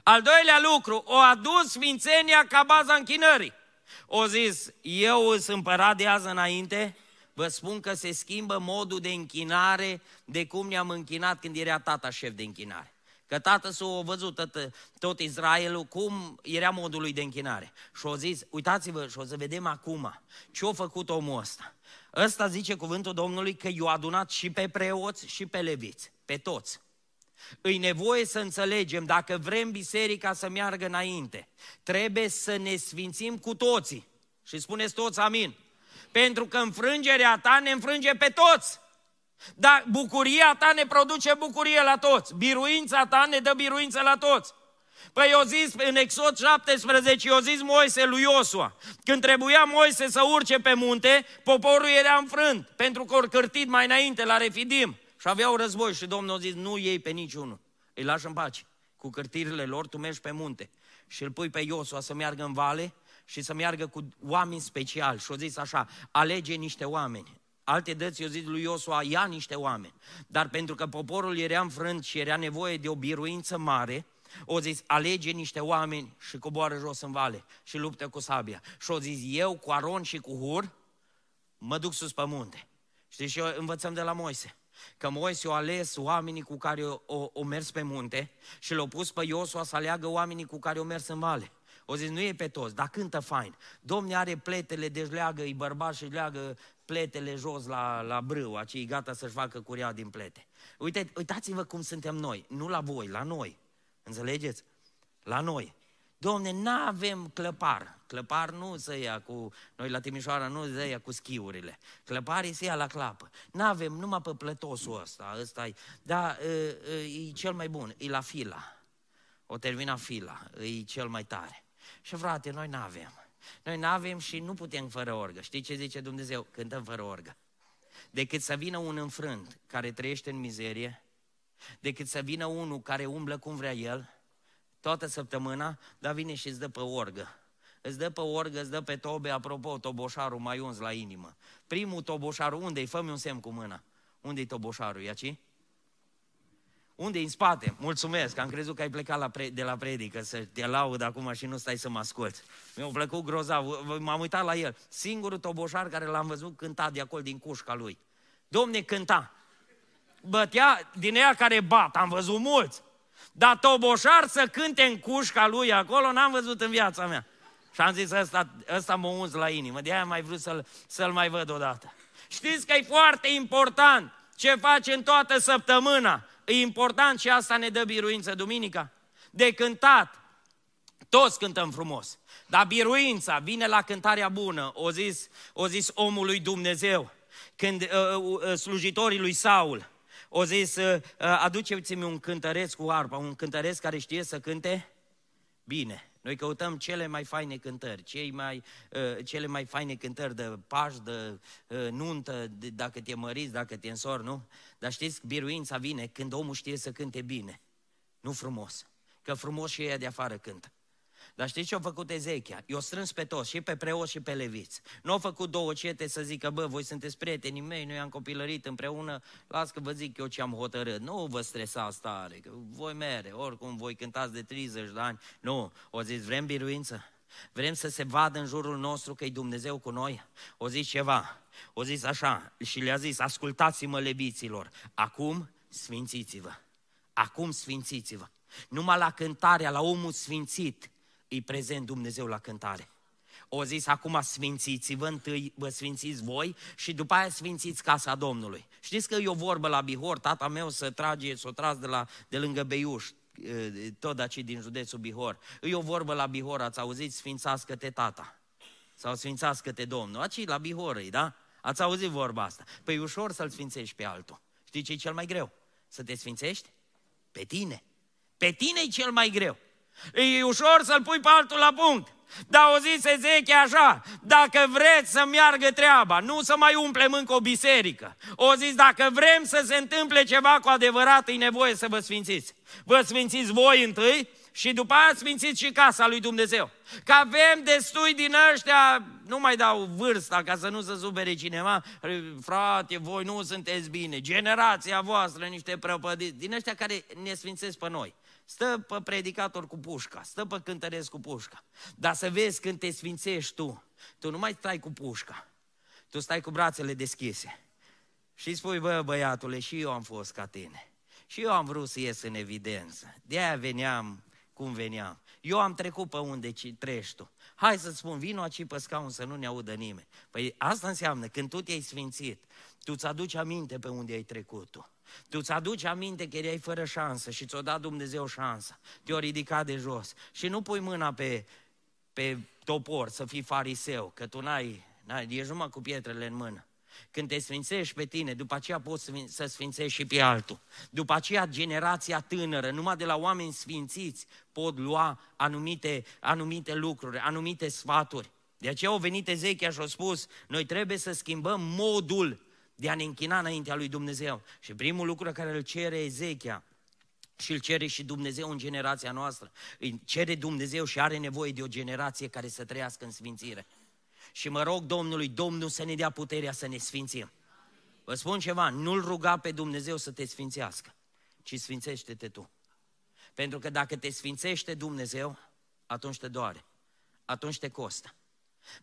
Al doilea lucru, o adus sfințenia ca baza închinării. O zis, eu sunt împărat de azi înainte, vă spun că se schimbă modul de închinare de cum ne-am închinat când era tata șef de închinare. Că tată s-a văzut tot, tot Israelul cum era modul lui de închinare. Și au zis, uitați-vă și o să vedem acum ce a făcut omul ăsta. Ăsta zice cuvântul Domnului că i-a adunat și pe preoți și pe leviți, pe toți. Îi nevoie să înțelegem, dacă vrem biserica să meargă înainte, trebuie să ne sfințim cu toții. Și spuneți toți amin. Pentru că înfrângerea ta ne înfrânge pe toți. Dar bucuria ta ne produce bucurie la toți. Biruința ta ne dă biruință la toți. Păi eu zis în Exod 17, eu zis Moise lui Iosua, când trebuia Moise să urce pe munte, poporul era înfrânt, pentru că ori cârtit mai înainte la Refidim și aveau război și Domnul a zis, nu iei pe niciunul, îi lași în pace. Cu cârtirile lor tu mergi pe munte și îl pui pe Iosua să meargă în vale și să meargă cu oameni speciali. Și au zis așa, alege niște oameni. Alte dăți eu zic lui Iosua, ia niște oameni. Dar pentru că poporul era înfrânt și era nevoie de o biruință mare, o zis, alege niște oameni și coboară jos în vale și luptă cu sabia. Și o zis, eu cu Aron și cu Hur mă duc sus pe munte. Știți, și eu învățăm de la Moise. Că Moise a ales oamenii cu care o, o, o mers pe munte și l-a pus pe Iosua să aleagă oamenii cu care o mers în vale. O zis, nu e pe toți, dar cântă fain. Domne are pletele, deci leagă, e bărbat și leagă pletele jos la, la brâu, acei gata să-și facă curia din plete. Uite, uitați-vă cum suntem noi, nu la voi, la noi. Înțelegeți? La noi. Domne, nu avem clăpar. Clăpar nu se ia cu, noi la Timișoara nu se ia cu schiurile. Clăparii se ia la clapă. Nu avem numai pe plătosul ăsta, ăsta e, da, e, e cel mai bun, e la fila. O termina fila, e cel mai tare. Și frate, noi nu avem. Noi nu avem și nu putem fără orgă. Știi ce zice Dumnezeu? Cântăm fără orgă. Decât să vină un înfrânt care trăiește în mizerie, decât să vină unul care umblă cum vrea el, toată săptămâna, dar vine și îți dă pe orgă. Îți dă pe orgă, îți dă pe tobe, apropo, toboșarul mai uns la inimă. Primul toboșarul, unde-i? Fă-mi un semn cu mâna. Unde-i toboșarul? E aici? Unde în spate? Mulțumesc, am crezut că ai plecat la pre- de la predică să te laud acum și nu stai să mă asculți. Mi-a plăcut grozav, m-am uitat la el. Singurul toboșar care l-am văzut cânta de acolo din cușca lui. Domne, cânta. Bătea din ea care bat, am văzut mulți. Dar toboșar să cânte în cușca lui acolo, n-am văzut în viața mea. Și am zis, ăsta, ăsta mă unz la inimă, de aia am mai vrut să-l, să-l mai văd odată. Știți că e foarte important ce face în toată săptămâna. E important și asta ne dă biruință duminica. De cântat, toți cântăm frumos. Dar biruința vine la cântarea bună, o zis, o zis omul lui Dumnezeu, când uh, uh, uh slujitorii lui Saul, o zis, uh, uh, aduceți-mi un cântăreț cu arpa, un cântăreț care știe să cânte bine. Noi căutăm cele mai faine cântări, cei mai, uh, cele mai faine cântări de paș, de uh, nuntă, de, dacă te măriți, dacă te însori, nu? Dar știți, biruința vine când omul știe să cânte bine, nu frumos. Că frumos și ea de afară cântă. Dar știți ce a făcut Ezechia? I-a strâns pe toți, și pe preoți și pe leviți. Nu a făcut două cete să zică, bă, voi sunteți prietenii mei, noi am copilărit împreună, las că vă zic eu ce am hotărât. Nu vă stresați tare, că voi mere, oricum voi cântați de 30 de ani. Nu, o zis, vrem biruință? Vrem să se vadă în jurul nostru că e Dumnezeu cu noi? O zis ceva, o zis așa și le-a zis, ascultați-mă leviților, acum sfințiți-vă, acum sfințiți-vă. Numai la cântarea, la omul sfințit, e prezent Dumnezeu la cântare. O zis, acum sfințiți-vă, întâi vă sfințiți voi și după aia sfințiți casa Domnului. Știți că e o vorbă la Bihor, tata meu să trage, să o tras de, la, de lângă Beiuș, tot aici din județul Bihor. E o vorbă la Bihor, ați auzit, sfințească-te tata. Sau sfințească-te Domnul. Aici la Bihor, da? Ați auzit vorba asta. Păi ușor să-l sfințești pe altul. Știi ce e cel mai greu? Să te sfințești? Pe tine. Pe tine e cel mai greu. E ușor să-l pui pe altul la punct. Dar o zis Ezechia așa, dacă vreți să meargă treaba, nu să mai umplem încă o biserică. O zis, dacă vrem să se întâmple ceva cu adevărat, e nevoie să vă sfințiți. Vă sfințiți voi întâi și după aia sfințiți și casa lui Dumnezeu. Că avem destui din ăștia, nu mai dau vârsta ca să nu se supere cineva, frate, voi nu sunteți bine, generația voastră, niște prăpădiți, din ăștia care ne sfințesc pe noi. Stă pe predicator cu pușca, stă pe cântăresc cu pușca. Dar să vezi când te sfințești tu, tu nu mai stai cu pușca, tu stai cu brațele deschise. Și spui, bă, băiatule, și eu am fost ca tine. Și eu am vrut să ies în evidență. De aia veneam cum veneam. Eu am trecut pe unde treci tu. Hai să-ți spun, vino aici pe scaun să nu ne audă nimeni. Păi asta înseamnă, când tu te-ai sfințit, tu ți aduci aminte pe unde ai trecut tu. Tu ți aduci aminte că erai fără șansă și ți-o dat Dumnezeu șansă. Te-o ridicat de jos. Și nu pui mâna pe, pe topor să fii fariseu, că tu n-ai, n-ai ești numai cu pietrele în mână. Când te sfințești pe tine, după aceea poți să sfințești și pe altul. După aceea, generația tânără, numai de la oameni sfințiți, pot lua anumite, anumite lucruri, anumite sfaturi. De aceea au venit Ezechia și au spus, noi trebuie să schimbăm modul de a ne închina înaintea lui Dumnezeu. Și primul lucru care îl cere Ezechia, și îl cere și Dumnezeu în generația noastră. Îi cere Dumnezeu și are nevoie de o generație care să trăiască în sfințire. Și mă rog Domnului, Domnul să ne dea puterea să ne sfințim. Vă spun ceva, nu-L ruga pe Dumnezeu să te sfințească, ci sfințește-te tu. Pentru că dacă te sfințește Dumnezeu, atunci te doare, atunci te costă.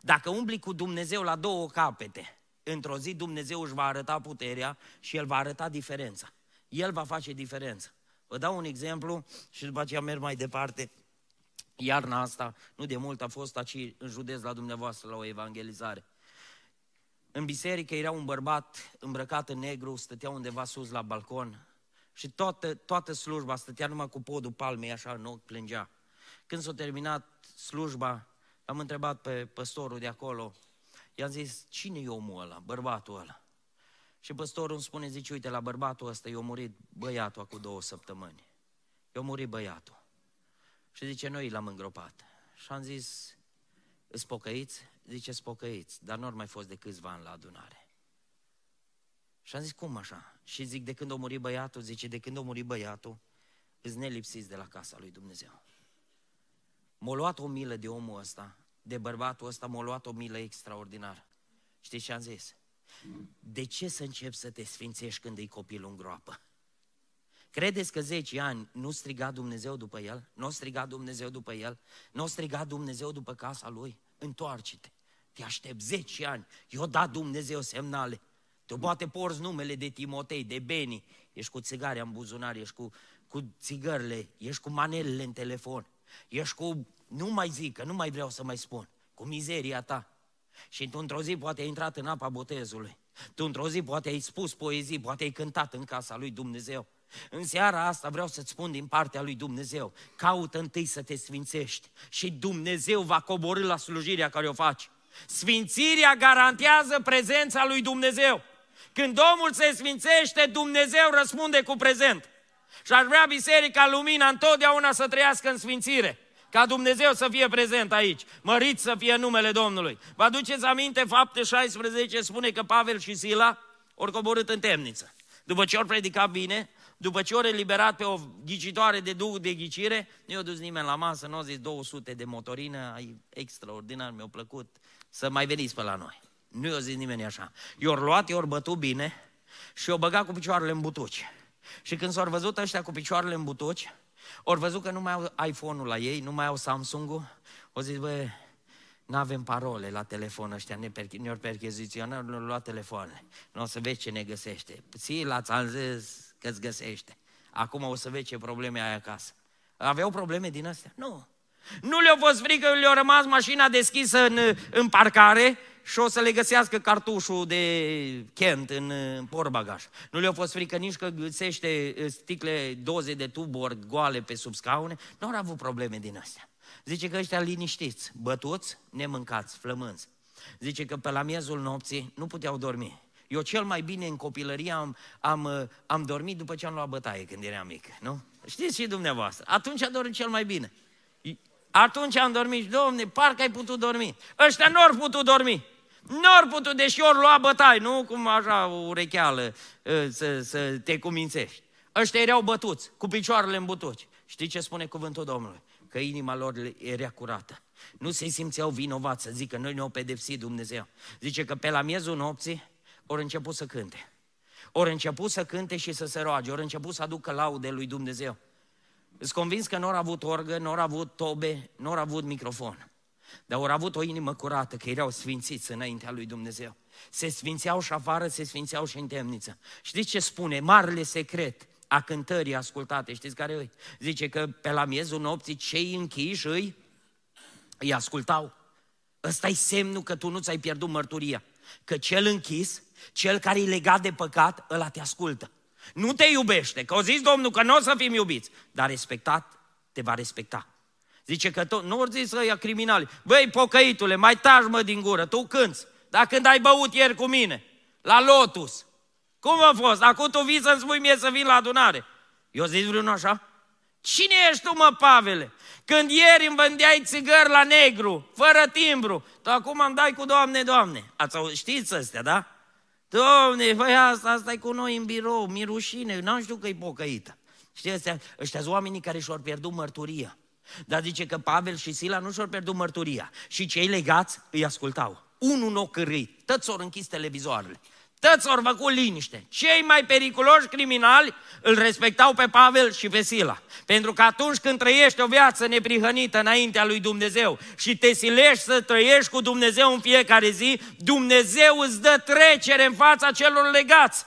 Dacă umbli cu Dumnezeu la două capete, într-o zi Dumnezeu își va arăta puterea și El va arăta diferența. El va face diferența. Vă dau un exemplu și după aceea merg mai departe. Iarna asta, nu de mult, a fost aici în județ la dumneavoastră la o evangelizare. În biserică era un bărbat îmbrăcat în negru, stătea undeva sus la balcon și toată, toată slujba stătea numai cu podul palmei așa în ochi, plângea. Când s-a terminat slujba, am întrebat pe păstorul de acolo, i-am zis, cine e omul ăla, bărbatul ăla? Și păstorul îmi spune, zice, uite, la bărbatul ăsta i-a murit băiatul acum două săptămâni. I-a murit băiatul. Și zice, noi l-am îngropat. Și am zis, îți pocăiți? Zice, spocăiți, dar nu ar mai fost de câțiva ani la adunare. Și am zis, cum așa? Și zic, de când a murit băiatul? Zice, de când a murit băiatul, îți nelipsiți de la casa lui Dumnezeu. M-a luat o milă de omul ăsta, de bărbatul ăsta, m-a luat o milă extraordinară. Știți ce am zis? De ce să începi să te sfințești când e copilul în groapă? Credeți că 10 ani nu striga Dumnezeu după el? Nu striga Dumnezeu după el? Nu striga Dumnezeu după casa lui? Întoarce-te! Te aștept 10 ani. Eu dat Dumnezeu semnale. Tu poate porți numele de Timotei, de Beni. Ești cu țigare în buzunar, ești cu, cu țigările, ești cu manelele în telefon. Ești cu, nu mai zic, că nu mai vreau să mai spun, cu mizeria ta. Și tu într-o zi poate ai intrat în apa botezului. Tu într-o zi poate ai spus poezii, poate ai cântat în casa lui Dumnezeu. În seara asta vreau să-ți spun din partea lui Dumnezeu, caută întâi să te sfințești și Dumnezeu va coborâ la slujirea care o faci. Sfințirea garantează prezența lui Dumnezeu. Când omul se sfințește, Dumnezeu răspunde cu prezent. Și aș vrea Biserica Lumina întotdeauna să trăiască în sfințire. Ca Dumnezeu să fie prezent aici. Mărit să fie numele Domnului. Vă aduceți aminte, fapte 16 spune că Pavel și Sila au coborât în temniță. După ce au predicat bine, după ce ori eliberat pe o ghicitoare de duh de ghicire, nu i-a dus nimeni la masă, nu a zis 200 de motorină, ai extraordinar, mi-a plăcut să mai veniți pe la noi. Nu i-a zis nimeni așa. I-au luat, i-au bătut bine și i-au băgat cu picioarele în butuci. Și când s-au văzut ăștia cu picioarele în butuci, au văzut că nu mai au iPhone-ul la ei, nu mai au Samsung-ul, au zis, bă, nu avem parole la telefon ăștia, ne ne-au percheziționat, ne-au luat telefoane. Nu o să vezi ce ne găsește. Si la ți zis, că îți găsește. Acum o să vezi ce probleme ai acasă. Aveau probleme din astea? Nu. Nu le-au fost frică, le-au rămas mașina deschisă în, în parcare și o să le găsească cartușul de Kent în, în porbagaj. Nu le-au fost frică nici că găsește sticle, doze de tubori goale pe sub scaune. Nu au avut probleme din astea. Zice că ăștia liniștiți, bătuți, nemâncați, flămânți. Zice că pe la miezul nopții nu puteau dormi. Eu cel mai bine în copilărie am, am, am dormit după ce am luat bătaie când eram mic, nu? Știți și dumneavoastră. Atunci am dormit cel mai bine. Atunci am dormit, domne, parcă ai putut dormi. Ăștia nu au putut dormi. Nu au putut, deși ori lua bătai, nu cum așa o urecheală ă, să, să te cumințești. Ăștia erau bătuți, cu picioarele în butuci. Știi ce spune cuvântul Domnului? Că inima lor era curată. Nu se simțeau vinovați să zică, noi ne-au pedepsit Dumnezeu. Zice că pe la miezul nopții ori început să cânte. Ori început să cânte și să se roage, ori început să aducă laude lui Dumnezeu. Îți convins că nu au avut orgă, nu au avut tobe, nu au avut microfon. Dar au avut o inimă curată, că erau sfințiți înaintea lui Dumnezeu. Se sfințeau și afară, se sfințeau și în temniță. Știți ce spune? Marele secret a cântării ascultate. Știți care îi? Zice că pe la miezul nopții cei închiși îi, îi ascultau. Ăsta e semnul că tu nu ți-ai pierdut mărturia. Că cel închis, cel care e legat de păcat, ăla te ascultă. Nu te iubește, că o zis Domnul că nu o să fim iubiți, dar respectat te va respecta. Zice că tot, nu ori zis ăia criminali, băi, pocăitule, mai taci mă din gură, tu cânți. Dar când ai băut ieri cu mine, la Lotus, cum a fost? Acum tu vii să-mi spui mie să vin la adunare. Eu zis vreun așa? Cine ești tu, mă, Pavele? Când ieri îmi vândeai țigări la negru, fără timbru, tu acum îmi dai cu Doamne, Doamne. Ați auzit, știți astea, da? Doamne, băi, asta, asta e cu noi în birou, mi rușine, n-am știut că e pocăită. Știți, ăștia, ăștia oamenii care și-au pierdut mărturia. Dar zice că Pavel și Sila nu și-au pierdut mărturia. Și cei legați îi ascultau. Unul n-o cârâit, toți s-au închis televizoarele. Toți au făcut liniște. Cei mai periculoși criminali îl respectau pe Pavel și pe Sila. Pentru că atunci când trăiești o viață neprihănită înaintea lui Dumnezeu și te silești să trăiești cu Dumnezeu în fiecare zi, Dumnezeu îți dă trecere în fața celor legați.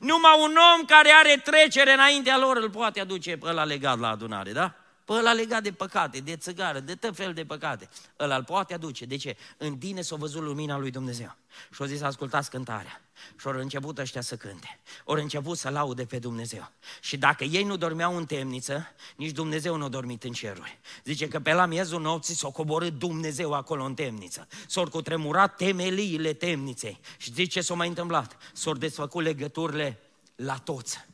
Numai un om care are trecere înaintea lor îl poate aduce pe ăla legat la adunare, da? Pe ăla legat de păcate, de țigară, de tot fel de păcate. Ăla îl poate aduce. De ce? În tine s-a văzut lumina lui Dumnezeu. Și au zis, ascultați cântarea. Și au început ăștia să cânte. Au început să laude pe Dumnezeu. Și dacă ei nu dormeau în temniță, nici Dumnezeu nu a dormit în ceruri. Zice că pe la miezul nopții s-a coborât Dumnezeu acolo în temniță. S-au cutremurat temeliile temniței. Și zice ce s-a mai întâmplat? S-au desfăcut legăturile la toți.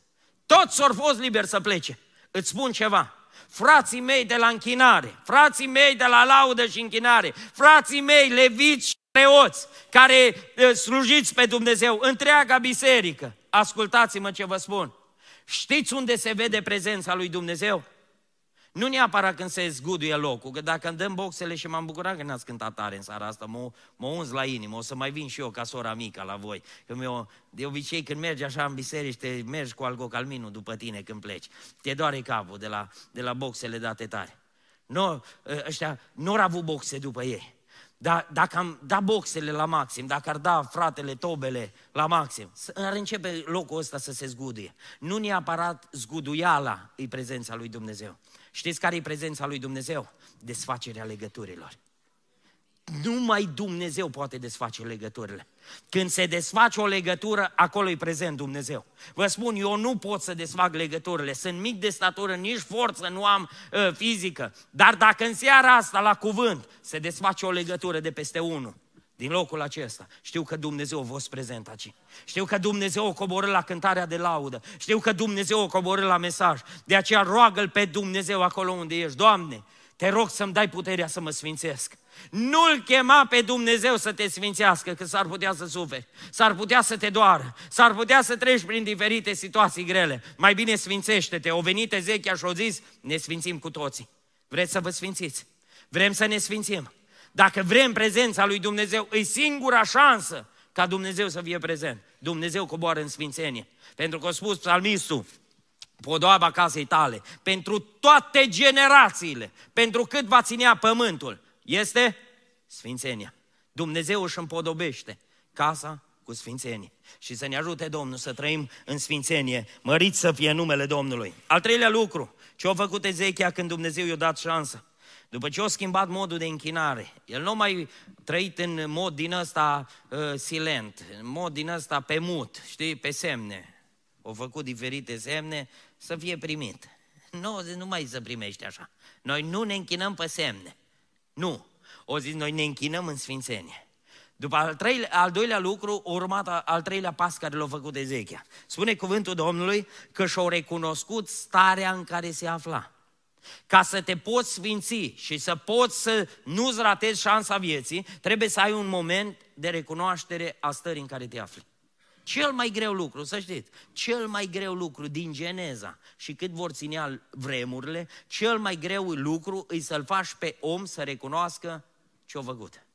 Toți s-au fost liberi să plece. Îți spun ceva, frații mei de la închinare, frații mei de la laudă și închinare, frații mei leviți și preoți care slujiți pe Dumnezeu, întreaga biserică, ascultați-mă ce vă spun. Știți unde se vede prezența lui Dumnezeu? Nu neapărat când se zguduie locul, că dacă îmi dăm boxele și m-am bucurat că n-ați cântat tare în seara asta, mă, mă unz la inimă, o să mai vin și eu ca sora mică la voi. Că eu, de obicei când mergi așa în biserici, te mergi cu algocalminul după tine când pleci. Te doare capul de la, de la boxele date tare. Nu, ăștia nu au avut boxe după ei. Dar dacă am dat boxele la maxim, dacă ar da fratele tobele la maxim, ar începe locul ăsta să se zguduie. Nu neapărat zguduiala e prezența lui Dumnezeu. Știți care e prezența lui Dumnezeu? Desfacerea legăturilor. Numai Dumnezeu poate desface legăturile. Când se desface o legătură, acolo e prezent Dumnezeu. Vă spun, eu nu pot să desfac legăturile. Sunt mic de statură, nici forță nu am uh, fizică. Dar dacă în seara asta, la cuvânt, se desface o legătură de peste unul, din locul acesta. Știu că Dumnezeu a fost prezent aici. Știu că Dumnezeu o coborâ la cântarea de laudă. Știu că Dumnezeu o coborâ la mesaj. De aceea roagă-L pe Dumnezeu acolo unde ești. Doamne, te rog să-mi dai puterea să mă sfințesc. Nu-L chema pe Dumnezeu să te sfințească, că s-ar putea să suferi, s-ar putea să te doară, s-ar putea să treci prin diferite situații grele. Mai bine sfințește-te. O venit Ezechia și o zis, ne sfințim cu toții. Vreți să vă sfințiți? Vrem să ne sfințim. Dacă vrem prezența lui Dumnezeu, e singura șansă ca Dumnezeu să fie prezent. Dumnezeu coboară în sfințenie. Pentru că a spus psalmistul, podoaba casei tale, pentru toate generațiile, pentru cât va ținea pământul, este sfințenia. Dumnezeu își împodobește casa cu sfințenie. Și să ne ajute Domnul să trăim în sfințenie, mărit să fie numele Domnului. Al treilea lucru, ce a făcut Ezechia când Dumnezeu i-a dat șansă? După ce a schimbat modul de închinare, el nu mai trăit în mod din ăsta uh, silent, în mod din ăsta pe mut, știi, pe semne. Au făcut diferite semne să fie primit. Nu, nu mai să primești așa. Noi nu ne închinăm pe semne. Nu. O zis, noi ne închinăm în sfințenie. După al, treilea, al doilea lucru, urmat al treilea pas care l-a făcut Ezechia. Spune cuvântul Domnului că și-au recunoscut starea în care se afla. Ca să te poți sfinți și să poți să nu-ți ratezi șansa vieții, trebuie să ai un moment de recunoaștere a stării în care te afli. Cel mai greu lucru, să știți, cel mai greu lucru din Geneza și cât vor ținea vremurile, cel mai greu lucru e să-l faci pe om să recunoască ce-a făcut.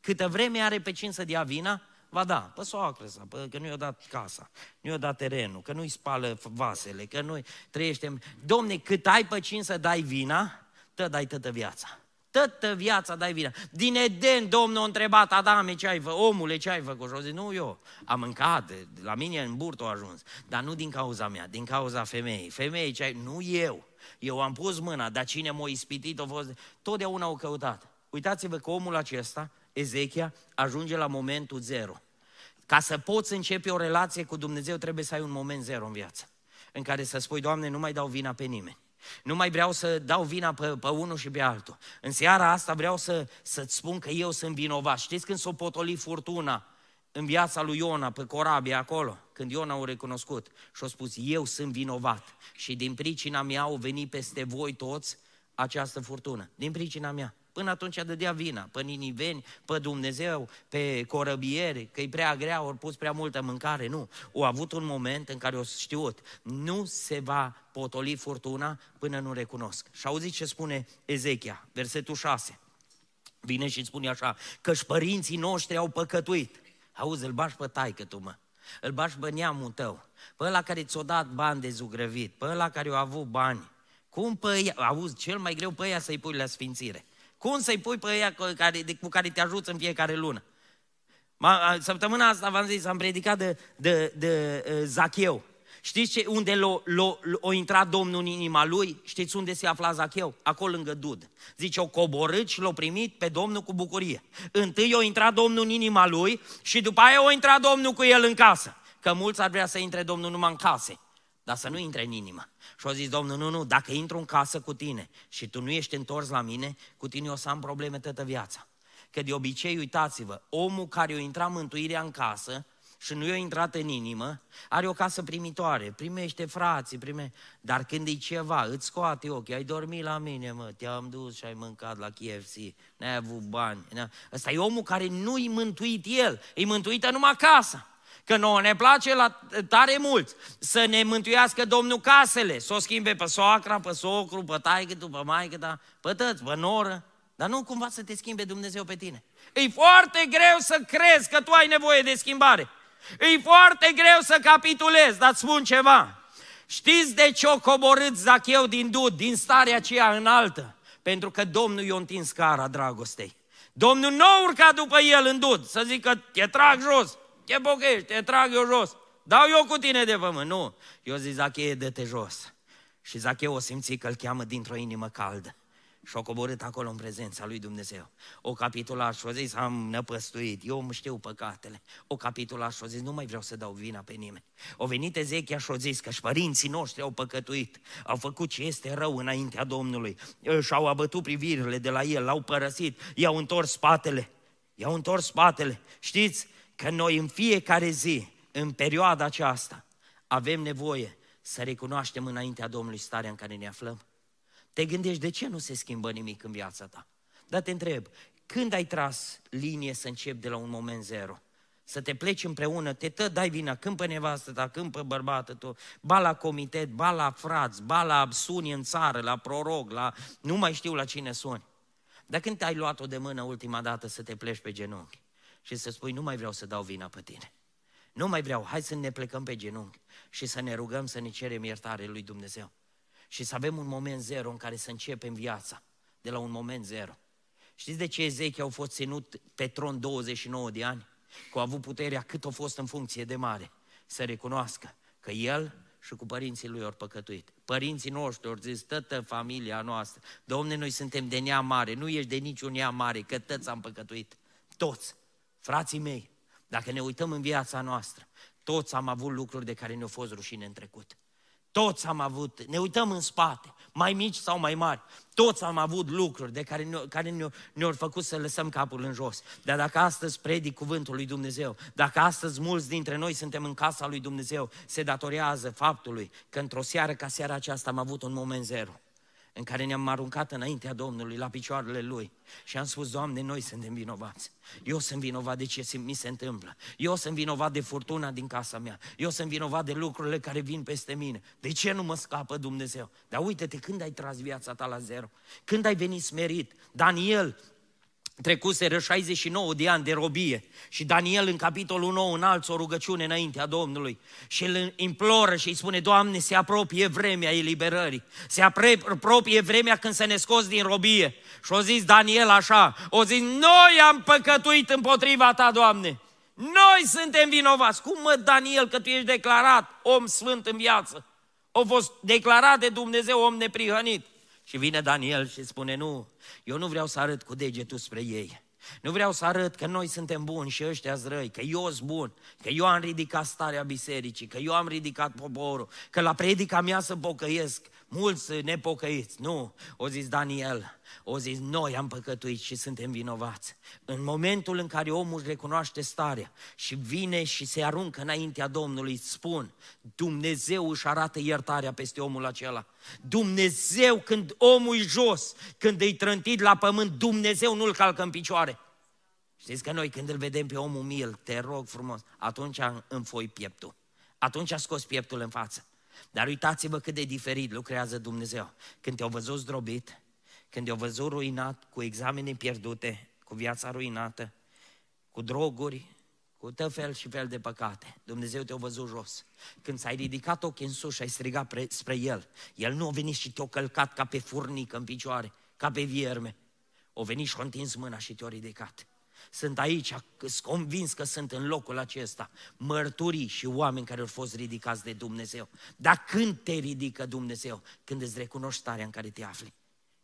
Câtă vreme are pe cine să dea vina, va da, pe soacră sa, pe, că nu i-a dat casa, nu i-a dat terenul, că nu-i spală vasele, că nu trăiește... Domne, cât ai pe cine să dai vina, tă dai tătă viața. Toată viața dai vina. Din Eden, Domnul a întrebat Adame ce ai făcut, omule ce ai făcut? Și au zis, nu eu, am mâncat, la mine în burtă a ajuns. Dar nu din cauza mea, din cauza femeii. Femeii ce ai, nu eu. Eu am pus mâna, dar cine m-a ispitit a fost... Totdeauna au căutat. Uitați-vă că omul acesta, Ezechia, ajunge la momentul zero. Ca să poți începe o relație cu Dumnezeu, trebuie să ai un moment zero în viață. În care să spui, Doamne, nu mai dau vina pe nimeni. Nu mai vreau să dau vina pe, pe unul și pe altul. În seara asta vreau să, să-ți spun că eu sunt vinovat. Știți când s-o potoli furtuna în viața lui Iona, pe corabie acolo, când Iona au recunoscut și a spus, eu sunt vinovat și din pricina mea au venit peste voi toți această furtună. Din pricina mea. Până atunci dădea vina pe niniveni, pe Dumnezeu, pe corăbieri, că e prea grea, ori pus prea multă mâncare. Nu. O avut un moment în care o știut, nu se va potoli furtuna până nu recunosc. Și auziți ce spune Ezechia, versetul 6. Vine și spune așa, că-și părinții noștri au păcătuit. Auzi, îl bași pe taică tu, mă. Îl bași pe neamul tău. Pe ăla care ți-o dat bani de zugrăvit. Pe ăla care a avut bani. Cum pe ea, auzi, cel mai greu pe ea să-i pui la sfințire. Cum să-i pui pe ea cu care, cu care te ajută în fiecare lună? Săptămâna asta v-am zis, am predicat de, de, de uh, Zacheu. Știți ce, unde l-o, l-o, l-o intrat Domnul în inima lui? Știți unde se afla Zacheu? Acolo lângă Dud. Zice, o coborât și l-a primit pe Domnul cu bucurie. Întâi o intrat Domnul în inima lui și după aia o intrat Domnul cu el în casă. Că mulți ar vrea să intre Domnul numai în case, dar să nu intre în inimă. Și au zis, Domnul, nu, nu, dacă intru în casă cu tine și tu nu ești întors la mine, cu tine o să am probleme toată viața. Că de obicei, uitați-vă, omul care o intra mântuirea în casă și nu i-a intrat în inimă, are o casă primitoare, primește frații, prime... dar când e ceva, îți scoate ochii, ai dormit la mine, mă, te-am dus și ai mâncat la KFC, n-ai avut bani. Ăsta e omul care nu-i mântuit el, e mântuită numai casa. Că nouă ne place la tare mult să ne mântuiască Domnul casele, să o schimbe pe soacra, pe socru, pe taică, pe maică, da, pe tăți, pe noră, dar nu cumva să te schimbe Dumnezeu pe tine. E foarte greu să crezi că tu ai nevoie de schimbare. E foarte greu să capitulezi, dar spun ceva. Știți de ce o coborât Zacheu din dud, din starea aceea înaltă? Pentru că Domnul i-a întins cara dragostei. Domnul nu a urcat după el în dud, să zică, te trag jos, te bochești, te trag eu jos, dau eu cu tine de pământ. Nu, eu zic, Zacheu, dă-te jos. Și Zacheu o simți că îl cheamă dintr-o inimă caldă și au coborât acolo în prezența lui Dumnezeu. O capitulat și a zis, am năpăstuit, eu mă știu păcatele. O capitulat și a zis, nu mai vreau să dau vina pe nimeni. O venit Ezechia și a zis că și părinții noștri au păcătuit, au făcut ce este rău înaintea Domnului și-au abătut privirile de la el, l-au părăsit, i-au întors spatele, i-au întors spatele. Știți că noi în fiecare zi, în perioada aceasta, avem nevoie să recunoaștem înaintea Domnului starea în care ne aflăm. Te gândești de ce nu se schimbă nimic în viața ta. Dar te întreb, când ai tras linie să începi de la un moment zero? Să te pleci împreună, te tă, dai vina când pe nevastă ta, când pe bărbatul tău, ba la comitet, ba la frați, ba la suni în țară, la prorog, la... nu mai știu la cine suni. Dar când te-ai luat-o de mână ultima dată să te pleci pe genunchi și să spui, nu mai vreau să dau vina pe tine. Nu mai vreau, hai să ne plecăm pe genunchi și să ne rugăm să ne cerem iertare lui Dumnezeu și să avem un moment zero în care să începem viața, de la un moment zero. Știți de ce Ezechia au fost ținut pe tron 29 de ani? Că au avut puterea cât a fost în funcție de mare. Să recunoască că el și cu părinții lui au păcătuit. Părinții noștri au zis, tătă familia noastră, Domne, noi suntem de neam mare, nu ești de niciun neam mare, că toți am păcătuit. Toți, frații mei, dacă ne uităm în viața noastră, toți am avut lucruri de care ne-au fost rușine în trecut. Toți am avut, ne uităm în spate, mai mici sau mai mari, toți am avut lucruri de care, ne, care ne-au, ne făcut să lăsăm capul în jos. Dar dacă astăzi predic cuvântul lui Dumnezeu, dacă astăzi mulți dintre noi suntem în casa lui Dumnezeu, se datorează faptului că într-o seară ca seara aceasta am avut un moment zero în care ne-am aruncat înaintea Domnului, la picioarele Lui și am spus, Doamne, noi suntem vinovați. Eu sunt vinovat de ce mi se întâmplă. Eu sunt vinovat de furtuna din casa mea. Eu sunt vinovat de lucrurile care vin peste mine. De ce nu mă scapă Dumnezeu? Dar uite-te, când ai tras viața ta la zero? Când ai venit smerit? Daniel, trecuseră 69 de ani de robie și Daniel în capitolul 9 înalță o rugăciune înaintea Domnului și îl imploră și îi spune, Doamne, se apropie vremea eliberării, se apropie vremea când să ne scoți din robie. Și o zis Daniel așa, o zis, noi am păcătuit împotriva ta, Doamne, noi suntem vinovați. Cum mă, Daniel, că tu ești declarat om sfânt în viață? O fost declarat de Dumnezeu om neprihănit. Și vine Daniel și spune, nu, eu nu vreau să arăt cu degetul spre ei. Nu vreau să arăt că noi suntem buni și ăștia răi, că eu sunt bun, că eu am ridicat starea bisericii, că eu am ridicat poporul, că la predica mea să pocăiesc mulți nepocăiți. Nu, o zis Daniel, o zis noi am păcătuit și suntem vinovați. În momentul în care omul își recunoaște starea și vine și se aruncă înaintea Domnului, spun, Dumnezeu își arată iertarea peste omul acela. Dumnezeu când omul e jos, când e trântit la pământ, Dumnezeu nu-l calcă în picioare. Știți că noi când îl vedem pe omul mil, te rog frumos, atunci înfoi pieptul. Atunci a scos pieptul în față. Dar uitați-vă cât de diferit lucrează Dumnezeu. Când te-au văzut zdrobit, când te-au văzut ruinat, cu examene pierdute, cu viața ruinată, cu droguri, cu tot fel și fel de păcate. Dumnezeu te-a văzut jos. Când s-ai ridicat ochii în sus și ai strigat pre, spre El, El nu a venit și te-a călcat ca pe furnică în picioare, ca pe vierme. O venit și a întins mâna și te-a ridicat. Sunt aici, sunt convins că sunt în locul acesta mărturii și oameni care au fost ridicați de Dumnezeu. Dar când te ridică Dumnezeu? Când îți recunoști starea în care te afli.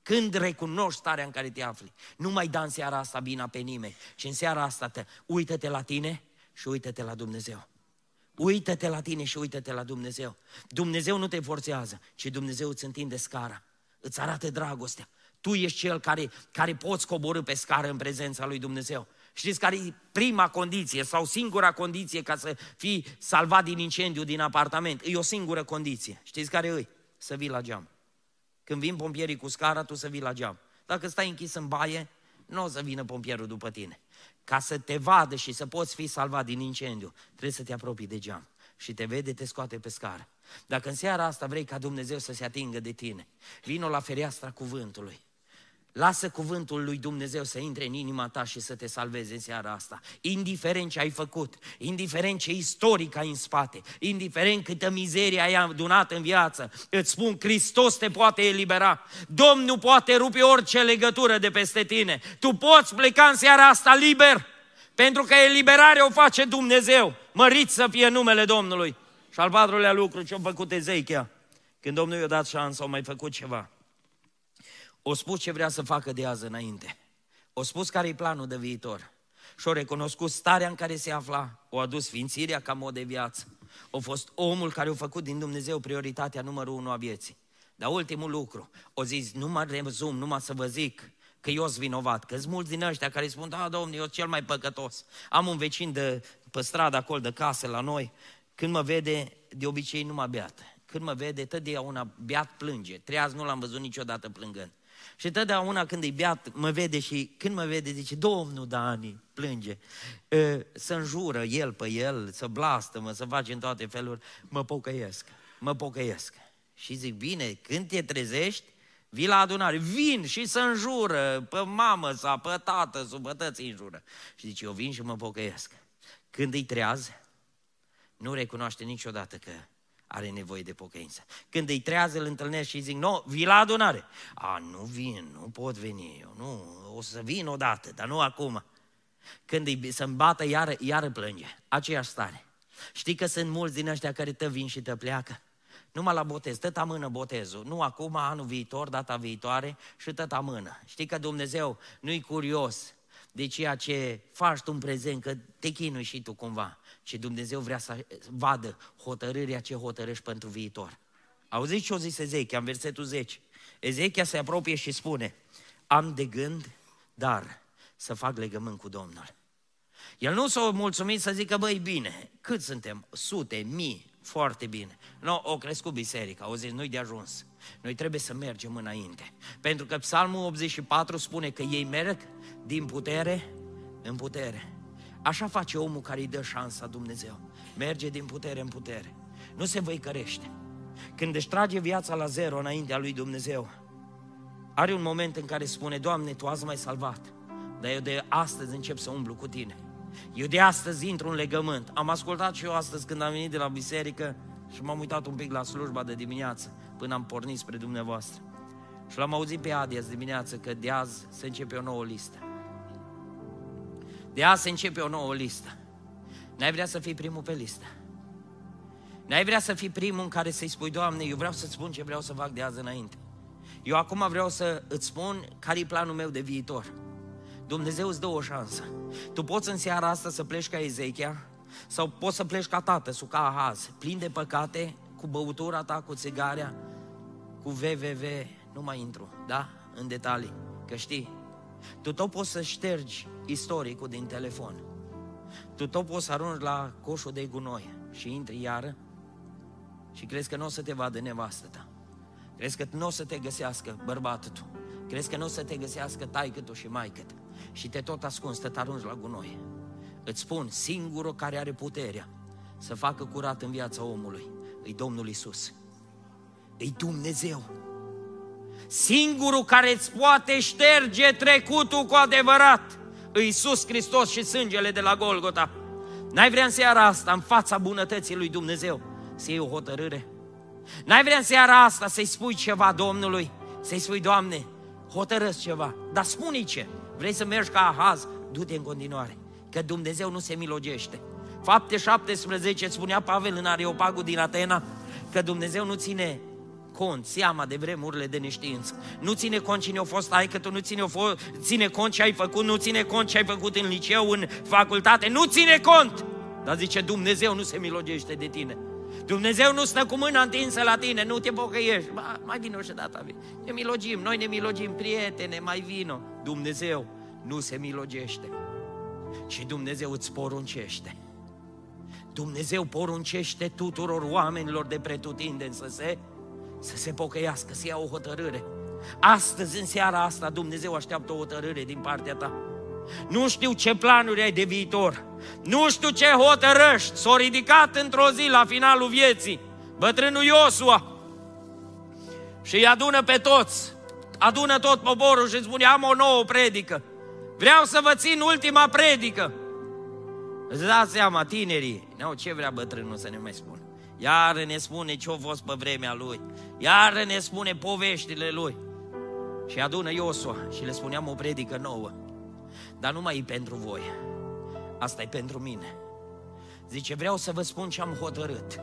Când recunoști starea în care te afli. Nu mai da în seara asta bina pe nimeni, ci în seara asta te, uită-te la tine și uită-te la Dumnezeu. Uită-te la tine și uită-te la Dumnezeu. Dumnezeu nu te forțează, ci Dumnezeu îți întinde scara. Îți arată dragostea. Tu ești cel care, care poți coborâ pe scară în prezența lui Dumnezeu. Știți care e prima condiție sau singura condiție ca să fii salvat din incendiu din apartament? E o singură condiție. Știți care e? Să vii la geam. Când vin pompierii cu scara, tu să vii la geam. Dacă stai închis în baie, nu o să vină pompierul după tine. Ca să te vadă și să poți fi salvat din incendiu, trebuie să te apropii de geam. Și te vede, te scoate pe scară. Dacă în seara asta vrei ca Dumnezeu să se atingă de tine, vino la fereastra cuvântului. Lasă cuvântul lui Dumnezeu să intre în inima ta și să te salveze în seara asta. Indiferent ce ai făcut, indiferent ce istoric ai în spate, indiferent câtă mizerie ai adunat în viață, îți spun, Hristos te poate elibera. Domnul poate rupe orice legătură de peste tine. Tu poți pleca în seara asta liber, pentru că eliberarea o face Dumnezeu. Mărit să fie numele Domnului. Și al patrulea lucru ce-a făcut Ezechia, când Domnul i-a dat șansă, au mai făcut ceva o spus ce vrea să facă de azi înainte. O spus care e planul de viitor. Și-o recunoscut starea în care se afla, o adus sfințirea ca mod de viață. O fost omul care a făcut din Dumnezeu prioritatea numărul unu a vieții. Dar ultimul lucru, o zis, nu mă rezum, numai să vă zic că eu sunt vinovat, că sunt mulți din ăștia care spun, da, domnule, eu sunt cel mai păcătos. Am un vecin de pe stradă acolo de casă la noi, când mă vede, de obicei nu mă beat. Când mă vede, totdeauna beat plânge. Treaz nu l-am văzut niciodată plângând. Și totdeauna când e beat, mă vede și când mă vede, zice, Domnul Dani, plânge. Să înjură el pe el, să mă, să face în toate feluri. Mă pocăiesc, mă pocăiesc. Și zic, bine, când te trezești, vii la adunare, vin și să înjură pe mamă sau pe tată, supătăți înjură. Și zice, eu vin și mă pocăiesc. Când îi treaz, nu recunoaște niciodată că are nevoie de pocăință. Când îi trează, îl întâlnesc și zic, nu, vii la adunare. A, nu vin, nu pot veni eu, nu, o să vin odată, dar nu acum. Când îi să-mi bată, iară, iară plânge. Aceeași stare. Știi că sunt mulți din ăștia care te vin și te pleacă? Numai la botez, tot amână botezul. Nu acum, anul viitor, data viitoare și tot amână. Știi că Dumnezeu nu-i curios de ceea ce faci tu în prezent, că te chinui și tu cumva. Și Dumnezeu vrea să vadă hotărârea ce hotărăști pentru viitor. Auziți ce o zis Ezechia în versetul 10? Ezechia se apropie și spune, am de gând, dar să fac legământ cu Domnul. El nu s-a mulțumit să zică, băi, bine, cât suntem? Sute, mii, foarte bine. Nu, no, o crescut biserica, au zis, nu-i de ajuns. Noi trebuie să mergem înainte. Pentru că Psalmul 84 spune că ei merg din putere în putere. Așa face omul care îi dă șansa Dumnezeu. Merge din putere în putere. Nu se văicărește. Când își trage viața la zero înaintea lui Dumnezeu, are un moment în care spune, Doamne, Tu azi m-ai salvat, dar eu de astăzi încep să umblu cu tine. Eu de astăzi intru în legământ. Am ascultat și eu astăzi când am venit de la biserică și m-am uitat un pic la slujba de dimineață până am pornit spre dumneavoastră. Și l-am auzit pe Adi azi dimineață că de azi se începe o nouă listă. De azi se începe o nouă listă. N-ai vrea să fii primul pe listă. N-ai vrea să fii primul în care să-i spui, Doamne, eu vreau să-ți spun ce vreau să fac de azi înainte. Eu acum vreau să îți spun care e planul meu de viitor. Dumnezeu îți dă o șansă. Tu poți în seara asta să pleci ca Ezechia sau poți să pleci ca tată, sau ca Ahaz, plin de păcate, cu băutura ta, cu țigarea, cu VVV, nu mai intru, da? În detalii, că știi. Tu tot poți să ștergi istoricul din telefon. Tu tot poți să arunci la coșul de gunoi și intri iară și crezi că nu o să te vadă nevastă ta. Crezi că nu o să te găsească bărbatul tu. Crezi că nu o să te găsească taică tu și maică Și te tot ascunzi, te arunci la gunoi. Îți spun, singurul care are puterea să facă curat în viața omului, e Domnul Isus. E Dumnezeu. Singurul care îți poate șterge trecutul cu adevărat, e Iisus Hristos și sângele de la Golgota. N-ai vrea în seara asta, în fața bunătății lui Dumnezeu, să iei o hotărâre? N-ai vrea în seara asta să-i spui ceva Domnului? Să-i spui, Doamne, hotărăți ceva, dar spune ce? Vrei să mergi ca Ahaz? Du-te în continuare, că Dumnezeu nu se milogește. Fapte 17 spunea Pavel în Areopagul din Atena că Dumnezeu nu ține cont, seama de vremurile de neștiință. Nu ține cont cine a fost ai, că tu nu ține, fo- ține cont ce ai făcut, nu ține cont ce ai făcut în liceu, în facultate, nu ține cont! Dar zice, Dumnezeu nu se milogește de tine. Dumnezeu nu stă cu mâna întinsă la tine, nu te pocăiești. Ba, mai vino și data Ne milogim, noi ne milogim, prietene, mai vino. Dumnezeu nu se milogește, ci Dumnezeu îți poruncește. Dumnezeu poruncește tuturor oamenilor de pretutindeni să se, să se pocăiască, să ia o hotărâre. Astăzi, în seara asta, Dumnezeu așteaptă o hotărâre din partea ta. Nu știu ce planuri ai de viitor. Nu știu ce hotărăști. S-a ridicat într-o zi la finalul vieții bătrânul Iosua și îi adună pe toți. Adună tot poporul și spune, am o nouă predică. Vreau să vă țin ultima predică. Îți dați seama, tinerii, nu, ce vrea bătrânul să ne mai spun. Iar ne spune ce-a fost pe vremea lui. Iar ne spune poveștile lui. Și adună Iosua și le spuneam o predică nouă. Dar nu mai e pentru voi. Asta e pentru mine. Zice, vreau să vă spun ce am hotărât.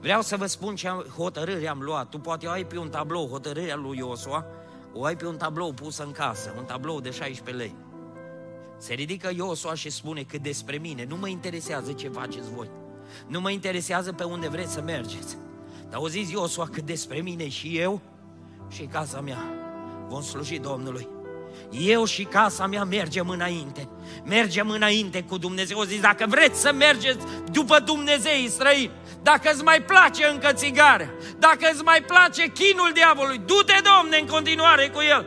Vreau să vă spun ce am, hotărâre am luat. Tu poate o ai pe un tablou hotărârea lui Iosua, o ai pe un tablou pus în casă, un tablou de 16 lei. Se ridică Iosua și spune că despre mine nu mă interesează ce faceți voi. Nu mă interesează pe unde vreți să mergeți. Dar o zis Iosua că despre mine și eu și casa mea vom sluji Domnului. Eu și casa mea mergem înainte. Mergem înainte cu Dumnezeu. O zis, dacă vreți să mergeți după Dumnezeu străini, dacă îți mai place încă țigare, dacă îți mai place chinul diavolului, du-te, Domne, în continuare cu el.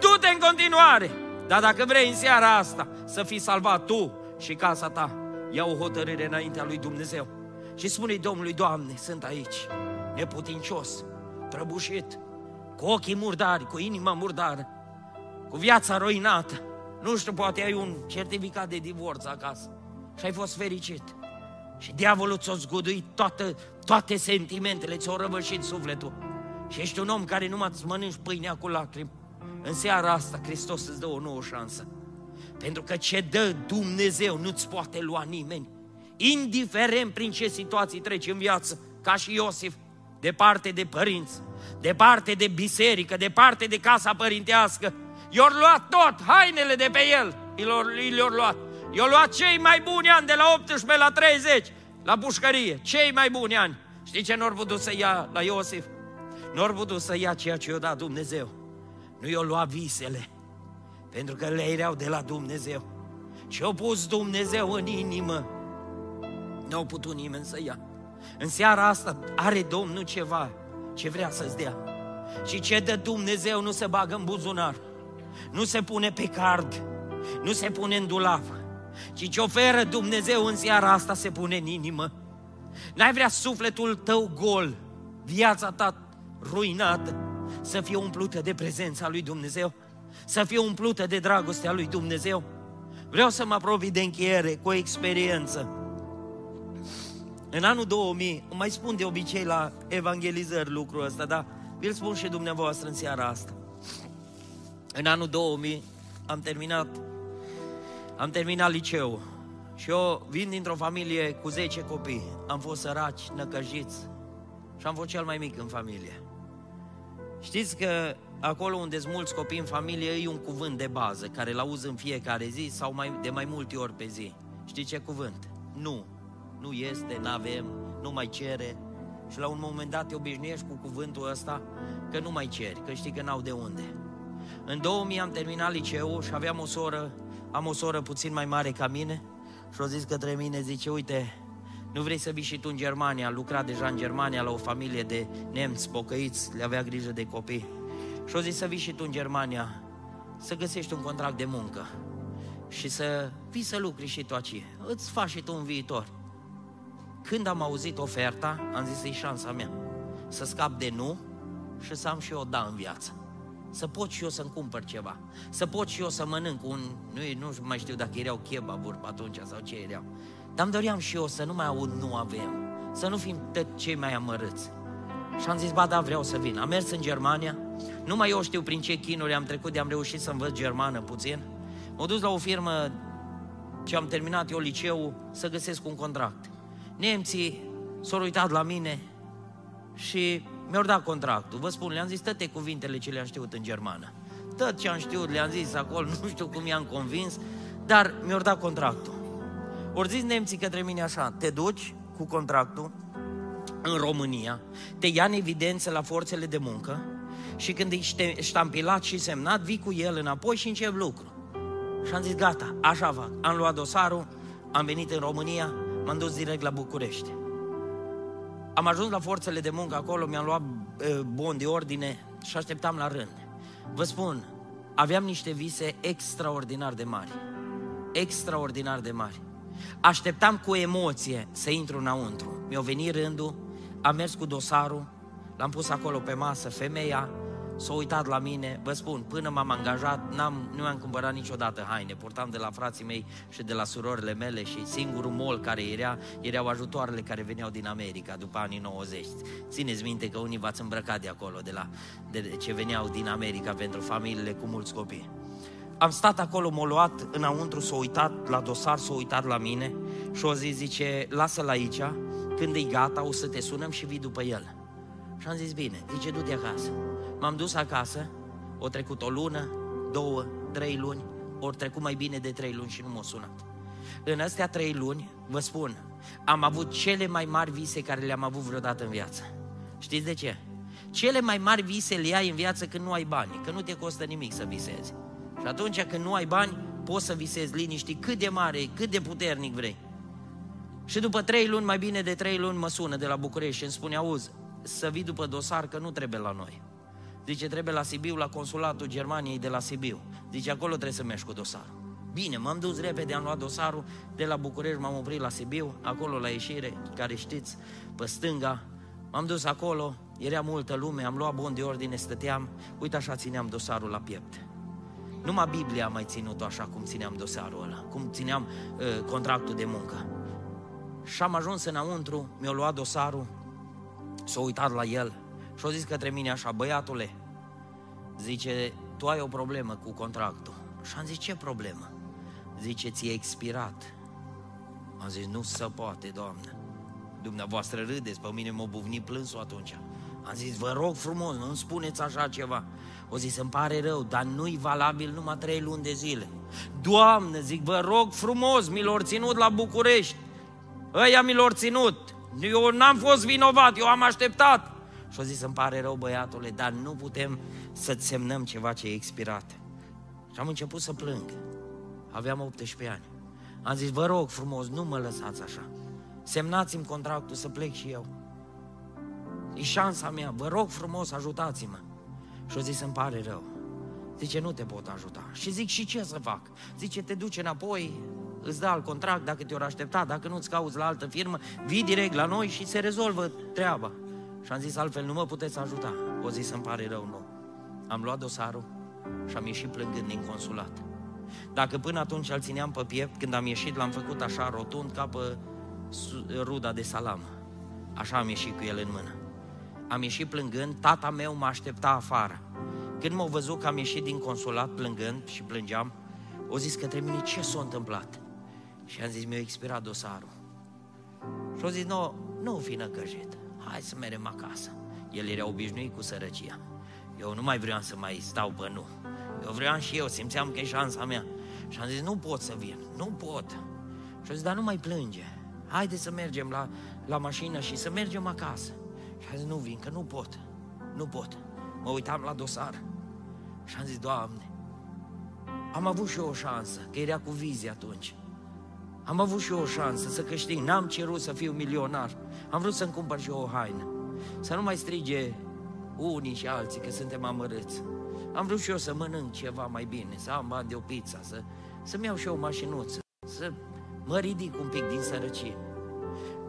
Du-te în continuare. Dar dacă vrei în seara asta să fii salvat tu și casa ta, ia o hotărâre înaintea lui Dumnezeu. Și spune Domnului, Doamne, sunt aici, neputincios, prăbușit, cu ochii murdari, cu inima murdară, cu viața ruinată. Nu știu, poate ai un certificat de divorț acasă și ai fost fericit. Și diavolul ți-a zguduit toate, toate sentimentele, ți-a răvășit sufletul. Și ești un om care numai îți mănânci pâinea cu lacrimi. În seara asta Hristos îți dă o nouă șansă. Pentru că ce dă Dumnezeu nu-ți poate lua nimeni. Indiferent prin ce situații treci în viață, ca și Iosif, departe de părinți, departe de biserică, departe de casa părintească, i-au luat tot, hainele de pe el, i-au luat. I-au luat cei mai buni ani de la 18 la 30, la pușcărie, cei mai buni ani. Știi ce n-au putut să ia la Iosif? Nu au putut să ia ceea ce i-a dat Dumnezeu. Nu i-au luat visele, pentru că le erau de la Dumnezeu. Ce-a pus Dumnezeu în inimă, nu au putut nimeni să ia. În seara asta are Domnul ceva ce vrea să-ți dea. Și ce dă Dumnezeu nu se bagă în buzunar, nu se pune pe card, nu se pune în dulap, ci ce oferă Dumnezeu în seara asta se pune în inimă. N-ai vrea sufletul tău gol, viața ta ruinată, să fie umplută de prezența lui Dumnezeu? să fie umplută de dragostea lui Dumnezeu. Vreau să mă apropii de încheiere cu o experiență. În anul 2000, mai spun de obicei la evangelizări lucrul ăsta, dar vi-l spun și dumneavoastră în seara asta. În anul 2000 am terminat, am terminat liceu și eu vin dintr-o familie cu 10 copii. Am fost săraci, năcăjiți și am fost cel mai mic în familie. Știți că acolo unde sunt mulți copii în familie, e un cuvânt de bază, care îl auzi în fiecare zi sau mai, de mai multe ori pe zi. Știi ce cuvânt? Nu. Nu este, nu avem, nu mai cere. Și la un moment dat te obișnuiești cu cuvântul ăsta că nu mai ceri, că știi că n-au de unde. În 2000 am terminat liceul și aveam o soră, am o soră puțin mai mare ca mine și o zis către mine, zice, uite, nu vrei să vii și tu în Germania? A lucrat deja în Germania la o familie de nemți pocăiți, le avea grijă de copii. Și o zis să vii și tu în Germania, să găsești un contract de muncă și să vii să lucri și tu aici. Îți faci și tu un viitor. Când am auzit oferta, am zis, e șansa mea să scap de nu și să am și eu da în viață. Să pot și eu să-mi cumpăr ceva. Să pot și eu să mănânc un... Nu, nu mai știu dacă erau kebaburi pe atunci sau ce erau. Dar îmi doream și eu să nu mai aud nu avem. Să nu fim tot cei mai amărâți. Și am zis, ba da, vreau să vin. Am mers în Germania. Nu mai eu știu prin ce chinuri am trecut de am reușit să învăț germană puțin. M-am dus la o firmă ce am terminat eu liceul să găsesc un contract. Nemții s-au uitat la mine și mi-au dat contractul. Vă spun, le-am zis toate cuvintele ce le-am știut în germană. Tot ce am știut le-am zis acolo, nu știu cum i-am convins, dar mi-au dat contractul. Ori zis nemții către mine așa, te duci cu contractul în România, te ia în evidență la forțele de muncă și când e ștampilat și semnat, vii cu el înapoi și încep lucru. Și am zis, gata, așa fac. Am luat dosarul, am venit în România, m-am dus direct la București. Am ajuns la forțele de muncă acolo, mi-am luat uh, bon de ordine și așteptam la rând. Vă spun, aveam niște vise extraordinar de mari. Extraordinar de mari. Așteptam cu emoție să intru înăuntru. Mi-a venit rândul, am mers cu dosarul, l-am pus acolo pe masă, femeia s-a uitat la mine, vă spun, până m-am angajat, n-am, nu mi-am cumpărat niciodată haine, purtam de la frații mei și de la surorile mele și singurul mol care era, erau ajutoarele care veneau din America după anii 90. Țineți minte că unii v-ați îmbrăcat de acolo, de, la, de ce veneau din America pentru familiile cu mulți copii. Am stat acolo, m-a luat înăuntru, s-a uitat la dosar, s-a uitat la mine și o zi zice, lasă-l aici, când e gata o să te sunăm și vii după el. Și am zis, bine, zice, du-te acasă. M-am dus acasă, o trecut o lună, două, trei luni, ori trecut mai bine de trei luni și nu m-a sunat. În astea trei luni, vă spun, am avut cele mai mari vise care le-am avut vreodată în viață. Știți de ce? Cele mai mari vise le ai în viață când nu ai bani, că nu te costă nimic să visezi. Și atunci când nu ai bani, poți să visezi liniști cât de mare, cât de puternic vrei. Și după trei luni, mai bine de trei luni, mă sună de la București și îmi spune, auzi, să vii după dosar, că nu trebuie la noi. Zice, trebuie la Sibiu, la consulatul Germaniei de la Sibiu. Zice, acolo trebuie să mergi cu dosarul. Bine, m-am dus repede, am luat dosarul de la București, m-am oprit la Sibiu, acolo la ieșire, care știți, pe stânga. M-am dus acolo, era multă lume, am luat bun de ordine, stăteam, uite așa țineam dosarul la piept. Numai Biblia a mai ținut așa cum țineam dosarul ăla, cum țineam uh, contractul de muncă. Și am ajuns înăuntru, mi-a luat dosarul, s-a uitat la el și a zis către mine așa, băiatule, zice, tu ai o problemă cu contractul. Și am zis, ce problemă? Zice, ți-e expirat. Am zis, nu se poate, Doamne. Dumneavoastră râdeți, pe mine m-a buvnit plânsul atunci. Am zis, vă rog frumos, nu-mi spuneți așa ceva. O zis, îmi pare rău, dar nu-i valabil numai trei luni de zile. Doamne, zic, vă rog frumos, mi l ținut la București. Ăia mi l ținut. Eu n-am fost vinovat, eu am așteptat. Și-o zis, îmi pare rău, băiatule, dar nu putem să-ți semnăm ceva ce e expirat. Și am început să plâng. Aveam 18 ani. Am zis, vă rog frumos, nu mă lăsați așa. Semnați-mi contractul să plec și eu. E șansa mea, vă rog frumos, ajutați-mă. Și-o zis, îmi pare rău. Zice, nu te pot ajuta. Și zic, și ce să fac? Zice, te duce înapoi, îți dă alt contract dacă te-or aștepta, dacă nu-ți cauți la altă firmă, vii direct la noi și se rezolvă treaba. Și am zis, altfel nu mă puteți ajuta. O zis, îmi pare rău, nu. Am luat dosarul, și am ieșit plângând din consulat. Dacă până atunci îl țineam pe piept, când am ieșit l-am făcut așa rotund ca pe ruda de salam. Așa am ieșit cu el în mână. Am ieșit plângând, tata meu mă aștepta afară. Când m-au văzut că am ieșit din consulat plângând și plângeam, o zis către mine ce s-a întâmplat. Și am zis, mi-a expirat dosarul. Și au zis, nu, nu fi năcăjit, hai să mergem acasă. El era obișnuit cu sărăcia. Eu nu mai vreau să mai stau pe nu. Eu vreau și eu, simțeam că e șansa mea. Și am zis, nu pot să vin, nu pot. Și a zis, dar nu mai plânge. Haide să mergem la, la mașină și să mergem acasă. Și a zis, nu vin, că nu pot, nu pot. Mă uitam la dosar și am zis, Doamne, am avut și eu o șansă, că era cu vizie atunci. Am avut și eu o șansă să câștig, n-am cerut să fiu milionar. Am vrut să-mi cumpăr și eu o haină. Să nu mai strige unii și alții că suntem amărâți. Am vrut și eu să mănânc ceva mai bine, să am bani de o pizza, să, să-mi iau și eu o mașinuță, să mă ridic un pic din sărăcie.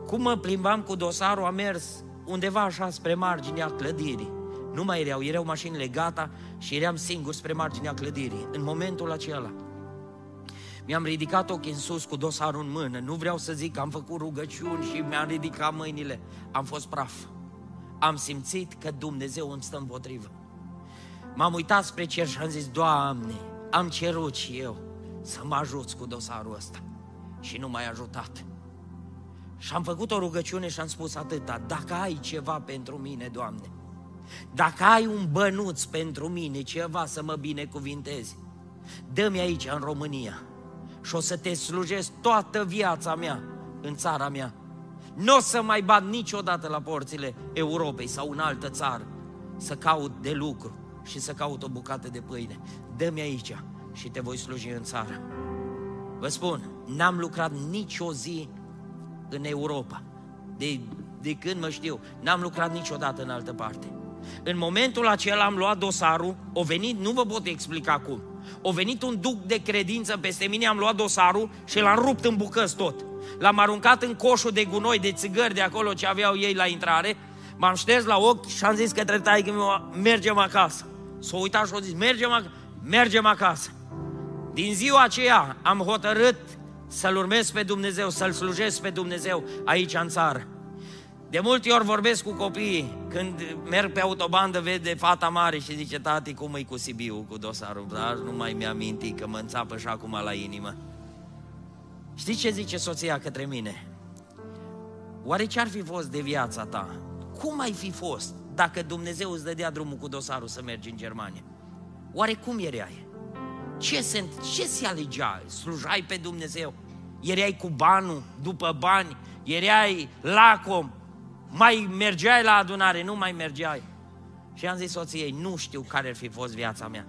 Cum mă plimbam cu dosarul, am mers undeva așa spre marginea clădirii. Nu mai erau, erau mașinile gata și eram singur spre marginea clădirii. În momentul acela, mi-am ridicat ochii în sus cu dosarul în mână. Nu vreau să zic că am făcut rugăciuni și mi-am ridicat mâinile. Am fost praf. Am simțit că Dumnezeu îmi stă împotrivă. M-am uitat spre cer și am zis, Doamne, am cerut și eu să mă ajuți cu dosarul ăsta. Și nu m-ai ajutat. Și am făcut o rugăciune și am spus atâta, dacă ai ceva pentru mine, Doamne, dacă ai un bănuț pentru mine, ceva să mă binecuvintezi, dă-mi aici în România și o să te slujesc toată viața mea în țara mea. Nu o să mai bat niciodată la porțile Europei sau în altă țară să caut de lucru și să caut o bucată de pâine. Dă-mi aici și te voi sluji în țară. Vă spun, n-am lucrat nicio zi în Europa. De, de când mă știu, n-am lucrat niciodată în altă parte. În momentul acela am luat dosarul, o venit, nu vă pot explica cum, o venit un duc de credință peste mine, am luat dosarul și l-am rupt în bucăți tot. L-am aruncat în coșul de gunoi, de țigări de acolo ce aveau ei la intrare, m-am șters la ochi și am zis către taică mergem acasă. S-a uitat și a zis, mergem, ac- mergem acasă. Din ziua aceea am hotărât să-L urmez pe Dumnezeu, să-L slujesc pe Dumnezeu aici în țară. De multe ori vorbesc cu copiii, când merg pe autobandă, vede fata mare și zice, tati, cum e cu Sibiu, cu dosarul? Dar nu mai mi-am mintit că mă înțapă și acum la inimă. Știi ce zice soția către mine? Oare ce ar fi fost de viața ta? Cum ai fi fost dacă Dumnezeu îți dădea drumul cu dosarul să mergi în Germania? Oare cum erai? Ce, se, ce se alegea? Slujai pe Dumnezeu? Erai cu banul, după bani? Erai lacom? Mai mergeai la adunare? Nu mai mergeai? Și am zis soției, nu știu care ar fi fost viața mea,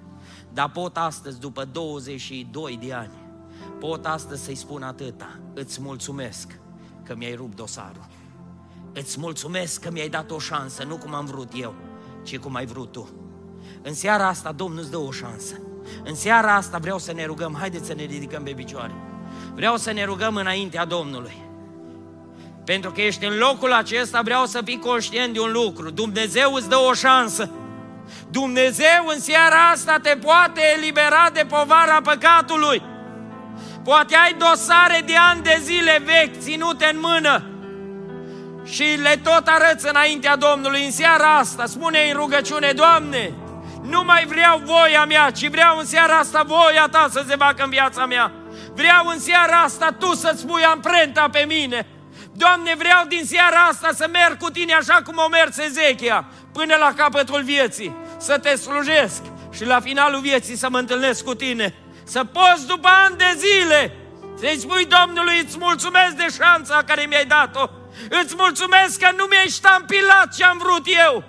dar pot astăzi, după 22 de ani, pot astăzi să-i spun atâta, îți mulțumesc că mi-ai rupt dosarul. Îți mulțumesc că mi-ai dat o șansă, nu cum am vrut eu, ci cum ai vrut tu. În seara asta Domnul îți dă o șansă. În seara asta vreau să ne rugăm, haideți să ne ridicăm pe picioare. Vreau să ne rugăm înaintea Domnului. Pentru că ești în locul acesta, vreau să fii conștient de un lucru. Dumnezeu îți dă o șansă. Dumnezeu în seara asta te poate elibera de povara păcatului. Poate ai dosare de ani de zile vechi ținute în mână și le tot arăți înaintea Domnului în seara asta. Spune în rugăciune, Doamne, nu mai vreau voia mea, ci vreau în seara asta voia Ta să se facă în viața mea. Vreau în seara asta Tu să-ți pui amprenta pe mine. Doamne, vreau din seara asta să merg cu Tine așa cum o mers Ezechia, până la capătul vieții, să Te slujesc și la finalul vieții să mă întâlnesc cu Tine. Să poți după ani de zile să-i spui Domnului, îți mulțumesc de șansa care mi-ai dat-o. Îți mulțumesc că nu mi-ai ștampilat ce am vrut eu,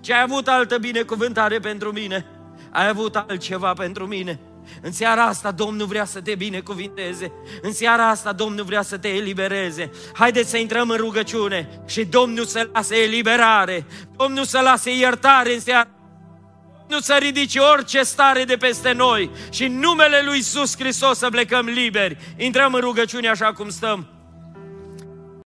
ce ai avut altă binecuvântare pentru mine. Ai avut altceva pentru mine. În seara asta Domnul vrea să te binecuvinteze. În seara asta Domnul vrea să te elibereze. Haideți să intrăm în rugăciune și Domnul să lase eliberare. Domnul să lase iertare în seara nu să ridice orice stare de peste noi și în numele Lui Iisus Hristos să plecăm liberi. Intrăm în rugăciune așa cum stăm.